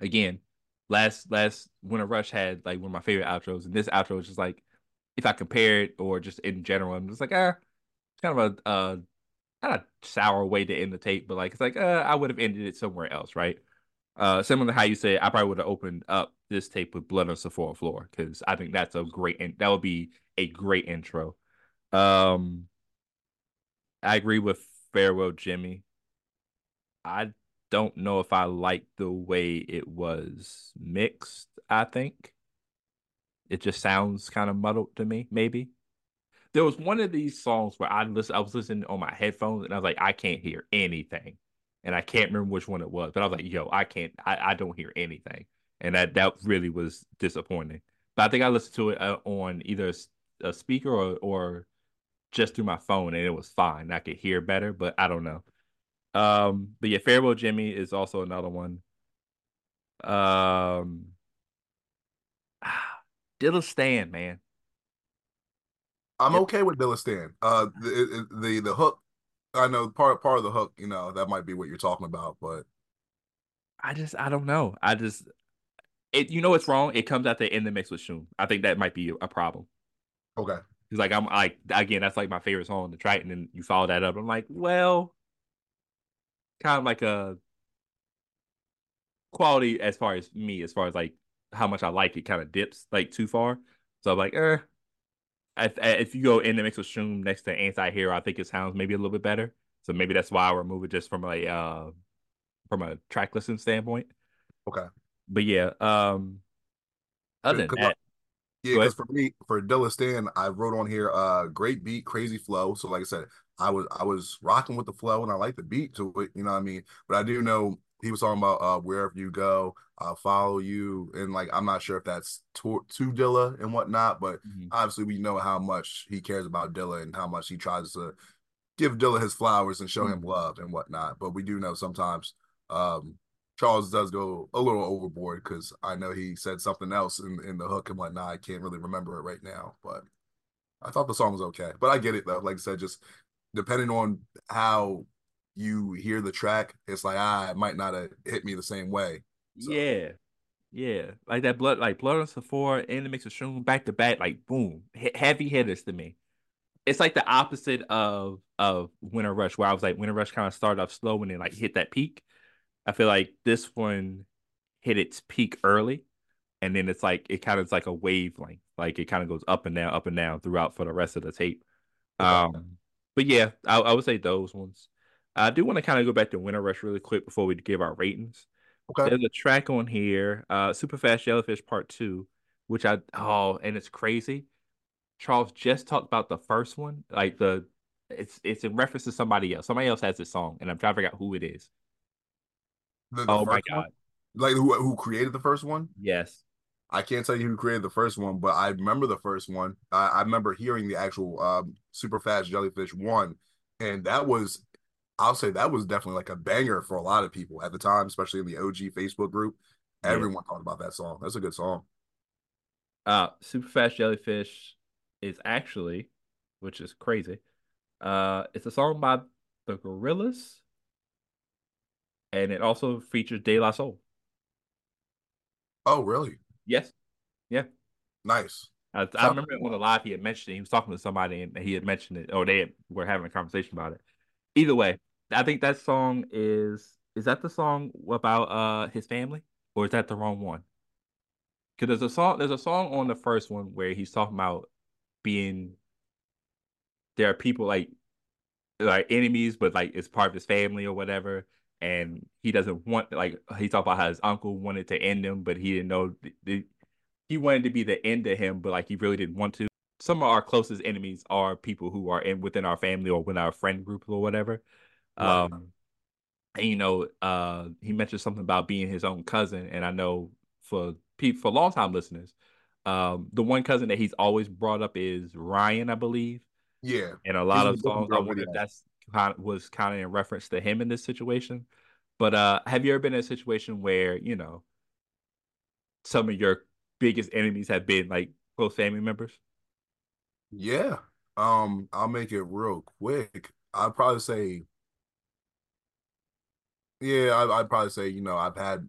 again, last last Winter Rush had like one of my favorite outros, and this outro is just like if I compare it or just in general, I'm just like ah, it's kind of a uh not a sour way to end the tape, but like it's like uh, I would have ended it somewhere else, right? Uh, similar to how you said, I probably would have opened up this tape with "Blood on Sephora Floor" because I think that's a great, in- that would be a great intro. Um, I agree with "Farewell, Jimmy." I don't know if I like the way it was mixed. I think it just sounds kind of muddled to me. Maybe there was one of these songs where I listen, I was listening on my headphones, and I was like, I can't hear anything, and I can't remember which one it was, but I was like, Yo, I can't, I, I don't hear anything, and that that really was disappointing. But I think I listened to it uh, on either a speaker or or just through my phone, and it was fine. I could hear better, but I don't know. Um, but yeah, Farewell Jimmy is also another one. Um, Dilla Stan, man. I'm okay with Dilla Stan. Uh, the, the the hook. I know part part of the hook. You know that might be what you're talking about, but I just I don't know. I just it you know what's wrong? It comes out there in the mix with Shoom. I think that might be a problem. okay. Because like I'm like again, that's like my favorite song on the Triton, and you follow that up. I'm like, well, kind of like a quality as far as me, as far as like how much I like it, kind of dips like too far. So I'm like, eh. If, if you go in the mix with Shoom next to Anti-Hero, I think it sounds maybe a little bit better. So maybe that's why I remove it just from a uh from a track listing standpoint. Okay. But yeah, um other than that, Yeah, because for me, for Dilla Stan, I wrote on here, uh, great beat, crazy flow. So, like I said, I was I was rocking with the flow, and I like the beat to it. You know what I mean? But I do know he was talking about uh, wherever you go, I'll follow you, and like I'm not sure if that's to, to Dilla and whatnot, but Mhm. obviously we know how much he cares about Dilla and how much he tries to give Dilla his flowers and show him Mhm. love and whatnot. But we do know sometimes um, Charles does go a little overboard because I know he said something else in, in the hook and whatnot. I can't really remember it right now, but I thought the song was okay. But I get it though. Like I said, just depending on how you hear the track, it's like ah, it might not have hit me the same way. So- yeah, yeah, like that blood, like blood on Sephora and the mix of Shoom back to back, like boom, he- heavy hitters to me. It's like the opposite of of Winter Rush, where I was like Winter Rush kind of started off slow and then like hit that peak. I feel like this one hit its peak early, and then it's like it kind of is like a wavelength, like it kind of goes up and down, up and down throughout for the rest of the tape. Um, but yeah, I, I would say those ones. I do want to kind of go back to Winter Rush really quick before we give our ratings. Okay. There's a track on here, uh, Super Fast Jellyfish Part Two, which I oh, and it's crazy. Charles just talked about the first one, like the it's it's in reference to somebody else. Somebody else has this song, and I'm trying to figure out who it is. The, the Oh my first one? god, Like who who created the first one? yes, I can't tell you who created the first one, but I remember the first one. I, I remember hearing the actual um, Super Fast Jellyfish one, and that was, I'll say that was definitely like a banger for a lot of people at the time, especially in the OG Facebook group. Yeah. Everyone talked about that song. That's a good song. uh, Super Fast Jellyfish is actually, which is crazy. Uh, it's a song by the Gorillaz, and it also features De La Soul. Oh, really? Yes, Yeah. Nice. I, I remember it on the live he had mentioned it. He was talking to somebody and he had mentioned it, or they had, were having a conversation about it. Either way, I think that song is is that the song about uh his family, or is that the wrong one? Because there's a song there's a song on the first one where he's talking about being there are people like like enemies, but like it's part of his family or whatever. And he doesn't want like he talked about how his uncle wanted to end them, but he didn't know the, the, he wanted to be the end of him, but like he really didn't want to. Some of our closest enemies are people who are in within our family or within our friend group or whatever. Right. Um, and you know, uh, he mentioned something about being his own cousin, and I know for people for long time listeners, um, the one cousin that he's always brought up is Ryan, I believe. Yeah, and a lot he's of songs. I wonder if that's was kind of in reference to him in this situation. But uh, have you ever been in a situation where you know some of your biggest enemies have been like close family members? Yeah. Um, I'll make it real quick. I'd probably say, yeah, I, would probably say, you know, I've had,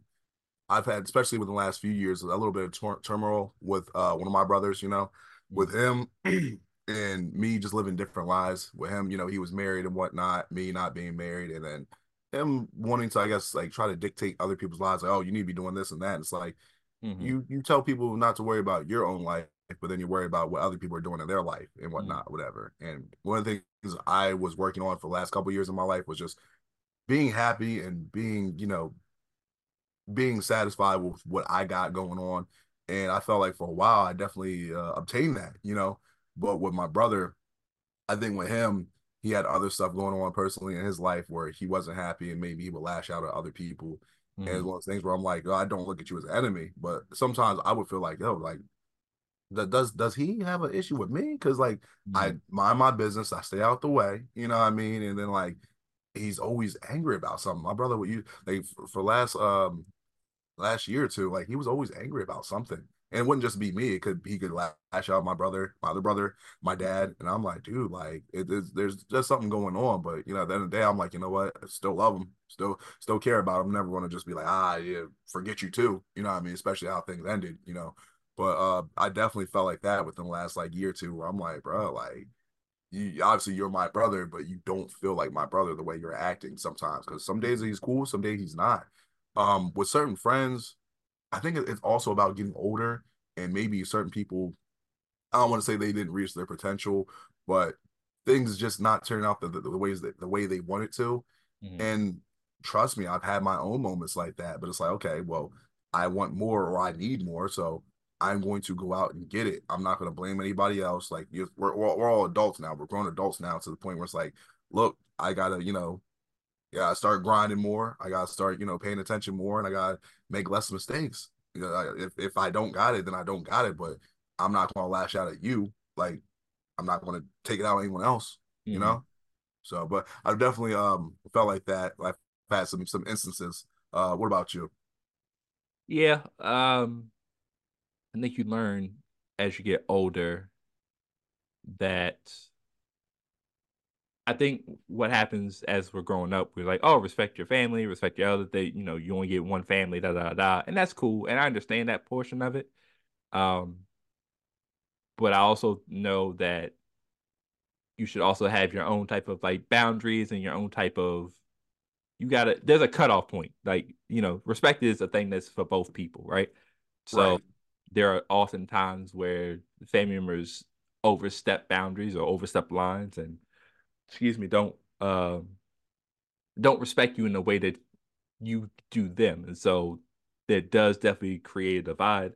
I've had, especially within the last few years, a little bit of tur- turmoil with uh, one of my brothers. You know, with him and me just living different lives. With him, you know, he was married and whatnot. Me not being married, and then him wanting to, I guess, like try to dictate other people's lives. Like, oh, you need to be doing this and that. And it's like Mm-hmm. You you tell people not to worry about your own life, but then you worry about what other people are doing in their life and whatnot, mm-hmm. whatever. And one of the things I was working on for the last couple of years of my life was just being happy and being, you know, being satisfied with what I got going on. And I felt like for a while I definitely uh, obtained that, you know. But with my brother, I think with him, he had other stuff going on personally in his life where he wasn't happy and maybe he would lash out at other people Mm-hmm. And it's one of those things where I'm like, oh, I don't look at you as an enemy, but sometimes I would feel like, yo, like, does does he have an issue with me? Because like mm-hmm. I mind my business, I stay out the way, you know what I mean? And then like he's always angry about something. My brother would you like for, for last um last year or two, like he was always angry about something and it wouldn't just be me. It could he could lash out my brother, my other brother, my dad, and I'm like, dude, like. There's just something going on. But you know, at the end of the day, I'm like, you know what? I still love him, still still care about him. Never going to just be like, ah, yeah, forget you too. You know what I mean? Especially how things ended. You know, but uh, I definitely felt like that within the last like year or two, where I'm like, bro, like. You, obviously, you're my brother, but you don't feel like my brother the way you're acting sometimes. Because some days he's cool, some days he's not. Um, with certain friends, I think it's also about getting older and maybe certain people. I don't want to say they didn't reach their potential, but things just not turn out the, the, the ways that the way they wanted to. Mm-hmm. And trust me, I've had my own moments like that. But it's like, okay, well, I want more or I need more, so I'm going to go out and get it. I'm not going to blame anybody else. Like we're, we're we're all adults now. We're grown adults now to the point where it's like, look, I gotta, you know, yeah, I start grinding more. I gotta start, you know, paying attention more, and I gotta make less mistakes. You know, if if I don't got it, then I don't got it. But I'm not gonna lash out at you. Like I'm not gonna take it out on anyone else. Mm-hmm. You know. So, but I've definitely um felt like that. I've had some some instances. Uh, what about you? Yeah, um, I think you learn as you get older that I think what happens as we're growing up, we're like, oh, respect your family, respect your other They, you know, you only get one family, da da da, and that's cool, and I understand that portion of it. Um, but I also know that you should also have your own type of like boundaries and your own type of you gotta there's a cutoff point like you know respect is a thing that's for both people right so right. there are often times where family members overstep boundaries or overstep lines and excuse me, don't uh, don't respect you in the way that you do them, and so that does definitely create a divide.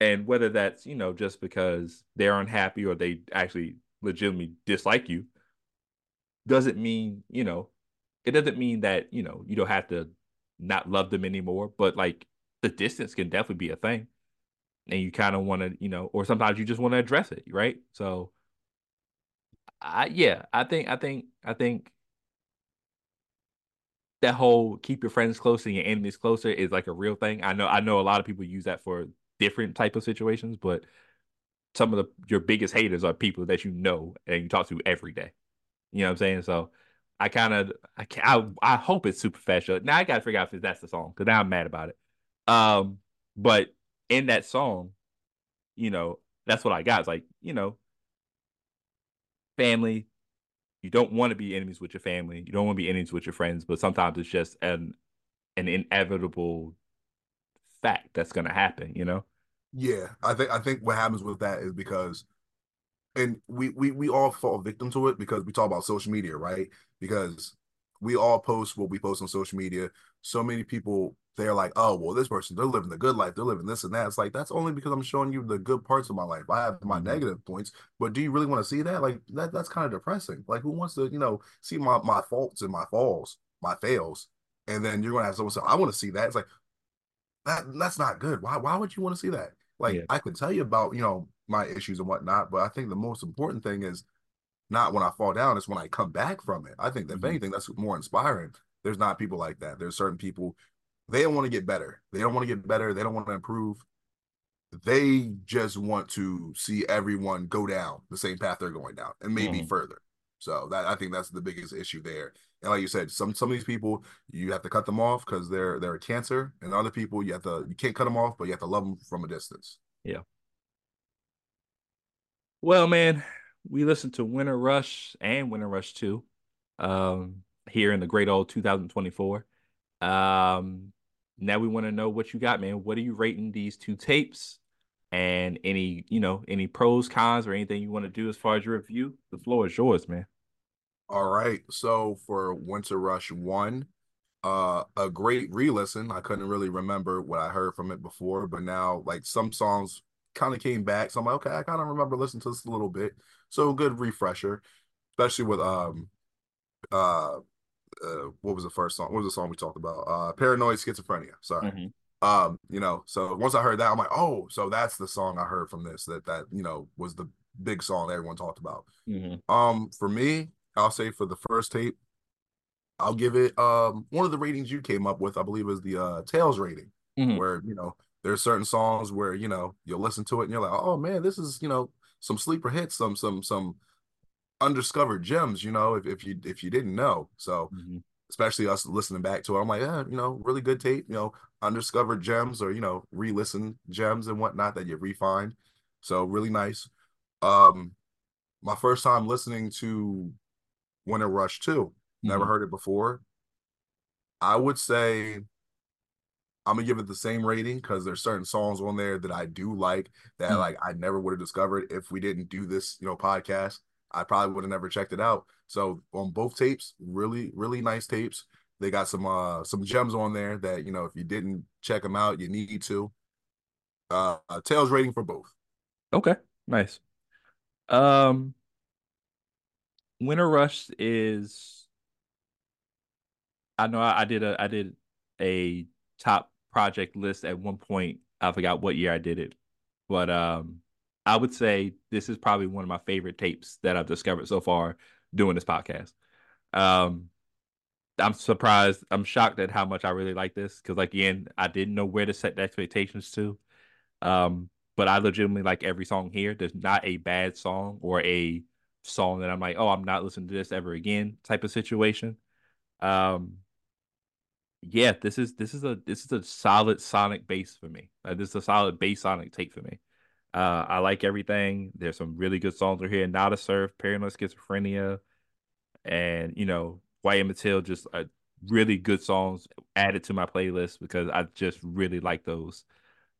And whether that's you know just because they're unhappy or they actually legitimately dislike you, doesn't mean you know it doesn't mean that you know you don't have to not love them anymore. But like the distance can definitely be a thing, and you kind of want to you know, or sometimes you just want to address it, right? So I yeah, I think I think I think that whole keep your friends closer and your enemies closer is like a real thing. I know I know a lot of people use that for different type of situations, but some of the your biggest haters are people that you know and you talk to every day. You know what I'm saying? So I kind of I, I I hope it's super special. Now I got to figure out if that's the song because now I'm mad about it. Um, but in that song, you know, that's what I got. It's like you know, family. You don't want to be enemies with your family. You don't want to be enemies with your friends, but sometimes it's just an an inevitable fact that's going to happen, you know? Yeah, I think I think what happens with that is because and we we we all fall victim to it because we talk about social media, right? Because we all post what we post on social media. So many people they're like, oh, well, this person, they're living the good life. They're living this and that. It's like, that's only because I'm showing you the good parts of my life. I have my mm-hmm. negative points, but do you really want to see that? Like, that that's kind of depressing. Like, who wants to, you know, see my, my faults and my falls, my fails? And then you're going to have someone say, I want to see that. It's like, that that's not good. Why, why would you want to see that? Like, yeah. I could tell you about, you know, my issues and whatnot, but I think the most important thing is not when I fall down, it's when I come back from it. I think that mm-hmm. if anything, that's more inspiring. There's not people like that. There's certain people they don't want to get better. They don't want to get better. They don't want to improve. They just want to see everyone go down the same path they're going down and maybe mm. further. So that I think that's the biggest issue there. And like you said, some some of these people you have to cut them off because they're they're a cancer, and other people you have to you can't cut them off, but you have to love them from a distance. Yeah. Well, man, we listened to Winter Rush and Winter Rush Two, um, here in the great old 2024. Um, now we want to know what you got, man. What are you rating these two tapes? And any, you know, any pros, cons, or anything you want to do as far as your review? The floor is yours, man. All right. So for Winter Rush one, uh, a great re-listen. I couldn't really remember what I heard from it before, but now like some songs kind of came back. So I'm like, okay, I kind of remember listening to this a little bit. So good refresher, especially with um uh uh, what was the first song? What was the song we talked about? Uh, Paranoid Schizophrenia. Sorry. Mm-hmm. Um, you know, so once I heard that, I'm like, oh, so that's the song I heard from this. That that you know was the big song everyone talked about. Mm-hmm. Um, for me, I'll say for the first tape, I'll give it um one of the ratings you came up with. I believe is the uh Tails rating, mm-hmm. where you know there's certain songs where you know you'll listen to it and you're like, oh man, this is you know some sleeper hits, some some some undiscovered gems, you know, if, if you if you didn't know. So mm-hmm. especially us listening back to it, I'm like, yeah, you know, really good tape, you know, undiscovered gems or, you know, re-listen gems and whatnot that you refined. So really nice. Um my first time listening to Winter Rush 2, never mm-hmm. heard it before. I would say I'm gonna give it the same rating because there's certain songs on there that I do like that mm-hmm. like I never would have discovered if we didn't do this, you know, podcast. I probably would have never checked it out. So on both tapes, really, really nice tapes. They got some uh some gems on there that you know if you didn't check them out, you need to. Uh, Tails rating for both. Okay, nice. Um, Winter Rush is. I know I, I did a I did a top project list at one point. I forgot what year I did it, but um, I would say this is probably one of my favorite tapes that I've discovered so far doing this podcast. Um, I'm surprised. I'm shocked at how much I really like this because, like, again, I didn't know where to set the expectations to. Um, but I legitimately like every song here. There's not a bad song or a song that I'm like, oh, I'm not listening to this ever again type of situation. Um, yeah, this is this is a this is a solid sonic bass for me. Uh, this is a solid bass sonic take for me. Uh, I like everything. There's some really good songs are here. Not a Surf, Paranoid Schizophrenia, and you know, White and Matilda, just uh, really good songs added to my playlist because I just really like those.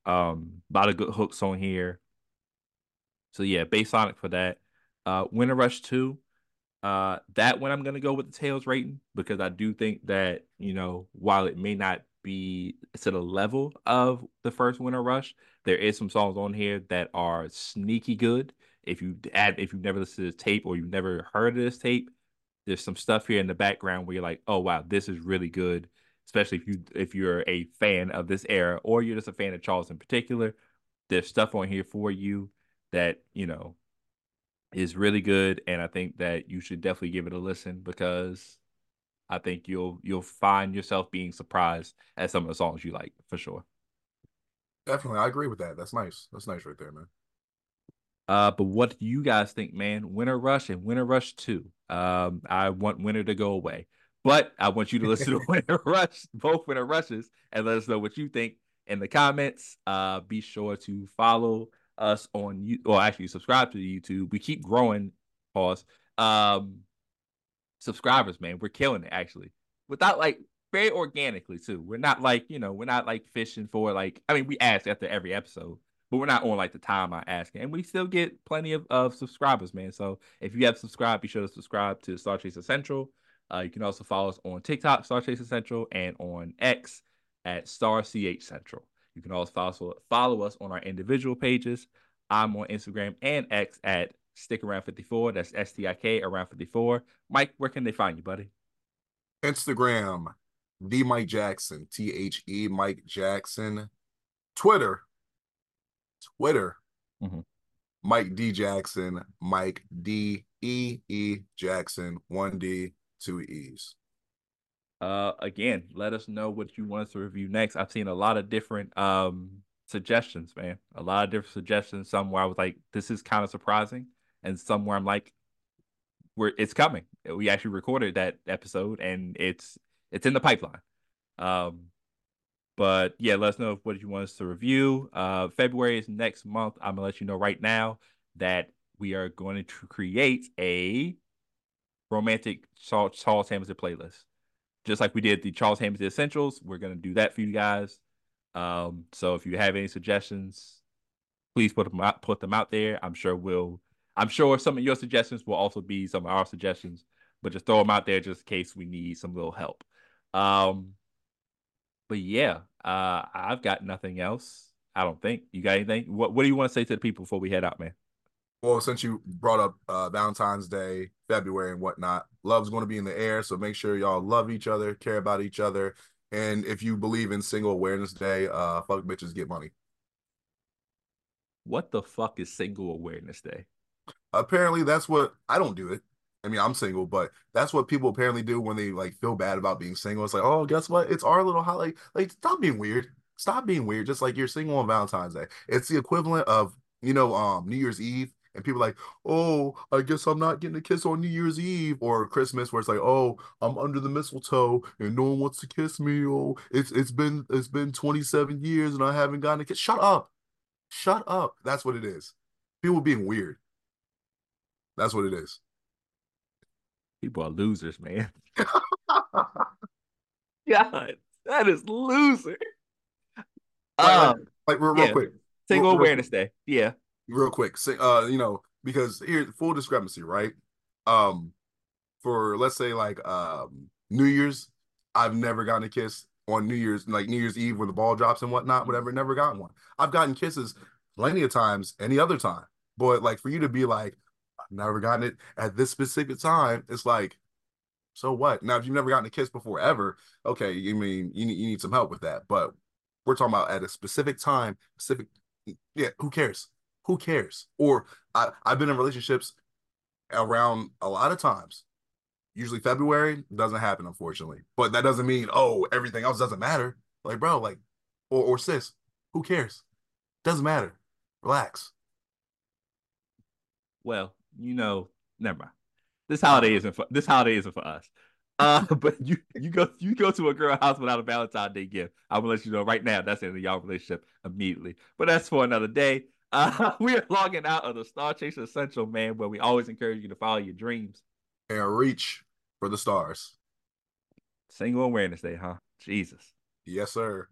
Um, a lot of good hooks on here. So yeah, Bass Sonic for that. Uh, Winter Rush 2. Uh, that one I'm gonna go with the Tails rating because I do think that, you know, while it may not be to the level of the first Winter Rush. There is some songs on here that are sneaky good. If you add, if you've never listened to this tape or you've never heard of this tape, there's some stuff here in the background where you're like, oh wow, this is really good. Especially if you if you're a fan of this era or you're just a fan of Charles in particular. There's stuff on here for you that you know is really good, and I think that you should definitely give it a listen because I think you'll you'll find yourself being surprised at some of the songs you like for sure. Definitely, I agree with that. That's nice. That's nice right there, man. Uh, but what do you guys think, man? Winter Rush and Winter Rush Two. Um, I want Winter to go away, but I want you to listen to Winter Rush, both Winter Rushes, and let us know what you think in the comments. Uh, be sure to follow us on you, or actually subscribe to the YouTube. We keep growing. Pause. Um, subscribers, man. We're killing it actually. Without like very organically too. We're not like, you know, we're not like fishing for like I mean, we ask after every episode, but we're not on like the time I asking. And we still get plenty of, of subscribers, man. So if you have subscribed, be sure to subscribe to Star Chaser Central. Uh, you can also follow us on TikTok, Star Chaser Central, and on X, at Star CH Central. You can also follow, follow us on our individual pages. I'm on Instagram and X at Stik Around 54. That's S T I K around 54. Mike, where can they find you, buddy? Instagram, the Mike Jackson, T H E Mike Jackson. Twitter, Twitter, mm-hmm. Mike D Jackson, Mike D E E Jackson, one D, two E's. Uh, again, let us know what you want us to review next. I've seen a lot of different um suggestions, man. A lot of different suggestions. Some where I was like, this is kind of surprising, and some where I'm like, we're it's coming. We actually recorded that episode, and it's it's in the pipeline. Um, but yeah, let us know what you want us to review. Uh, February is next month. I'm gonna let you know right now that we are going to create a romantic Charles Hamilton playlist, just like we did the Charles Hamilton Essentials. We're gonna do that for you guys. Um, so if you have any suggestions, please put them out, put them out there. I'm sure we'll. I'm sure some of your suggestions will also be some of our suggestions, but just throw them out there just in case we need some little help. Um, but yeah, uh, I've got nothing else. I don't think you got anything. What What do you want to say to the people before we head out, man? Well, since you brought up uh, Valentine's Day, February, and whatnot, love's going to be in the air. So make sure y'all love each other, care about each other, and if you believe in Single Awareness Day, uh, fuck bitches get money. What the fuck is Single Awareness Day? Apparently, that's what I don't do it. I mean, I'm single, but that's what people apparently do when they like feel bad about being single. It's like, oh, guess what? It's our little holiday. Like, stop being weird. Stop being weird. Just like you're single on Valentine's Day. It's the equivalent of you know, um, New Year's Eve, and people like, oh, I guess I'm not getting a kiss on New Year's Eve or Christmas, where it's like, oh, I'm under the mistletoe and no one wants to kiss me. Oh, it's it's been it's been 27 years and I haven't gotten a kiss. Shut up, shut up. That's what it is. People being weird. That's what it is. People are losers, man. God, that is loser. Um, like, real, real yeah. quick. Single real, Awareness real, Day. Yeah. Real quick. Uh, you know, because here full discrepancy, right? Um, for let's say like um New Year's, I've never gotten a kiss on New Year's, like New Year's Eve when the ball drops and whatnot, whatever, never gotten one. I've gotten kisses plenty of times any other time. But like for you to be like, never gotten it at this specific time. It's like, so what? Now, if you've never gotten a kiss before ever, okay, you mean you need you need some help with that. But we're talking about at a specific time, specific. Yeah, who cares? Who cares? Or I I've been in relationships around a lot of times. Usually February doesn't happen, unfortunately. But that doesn't mean oh everything else doesn't matter. Like bro, like or or sis, who cares? Doesn't matter. Relax. Well, you know, never mind. This holiday isn't for this holiday isn't for us. Uh, but you you go you go to a girl house without a Valentine's Day gift. I'm gonna let you know right now that's the end of y'all relationship immediately. But that's for another day. Uh, we are logging out of the Star Chaser Essential, man, where we always encourage you to follow your dreams and reach for the stars. Single Awareness Day, huh? Jesus. Yes, sir.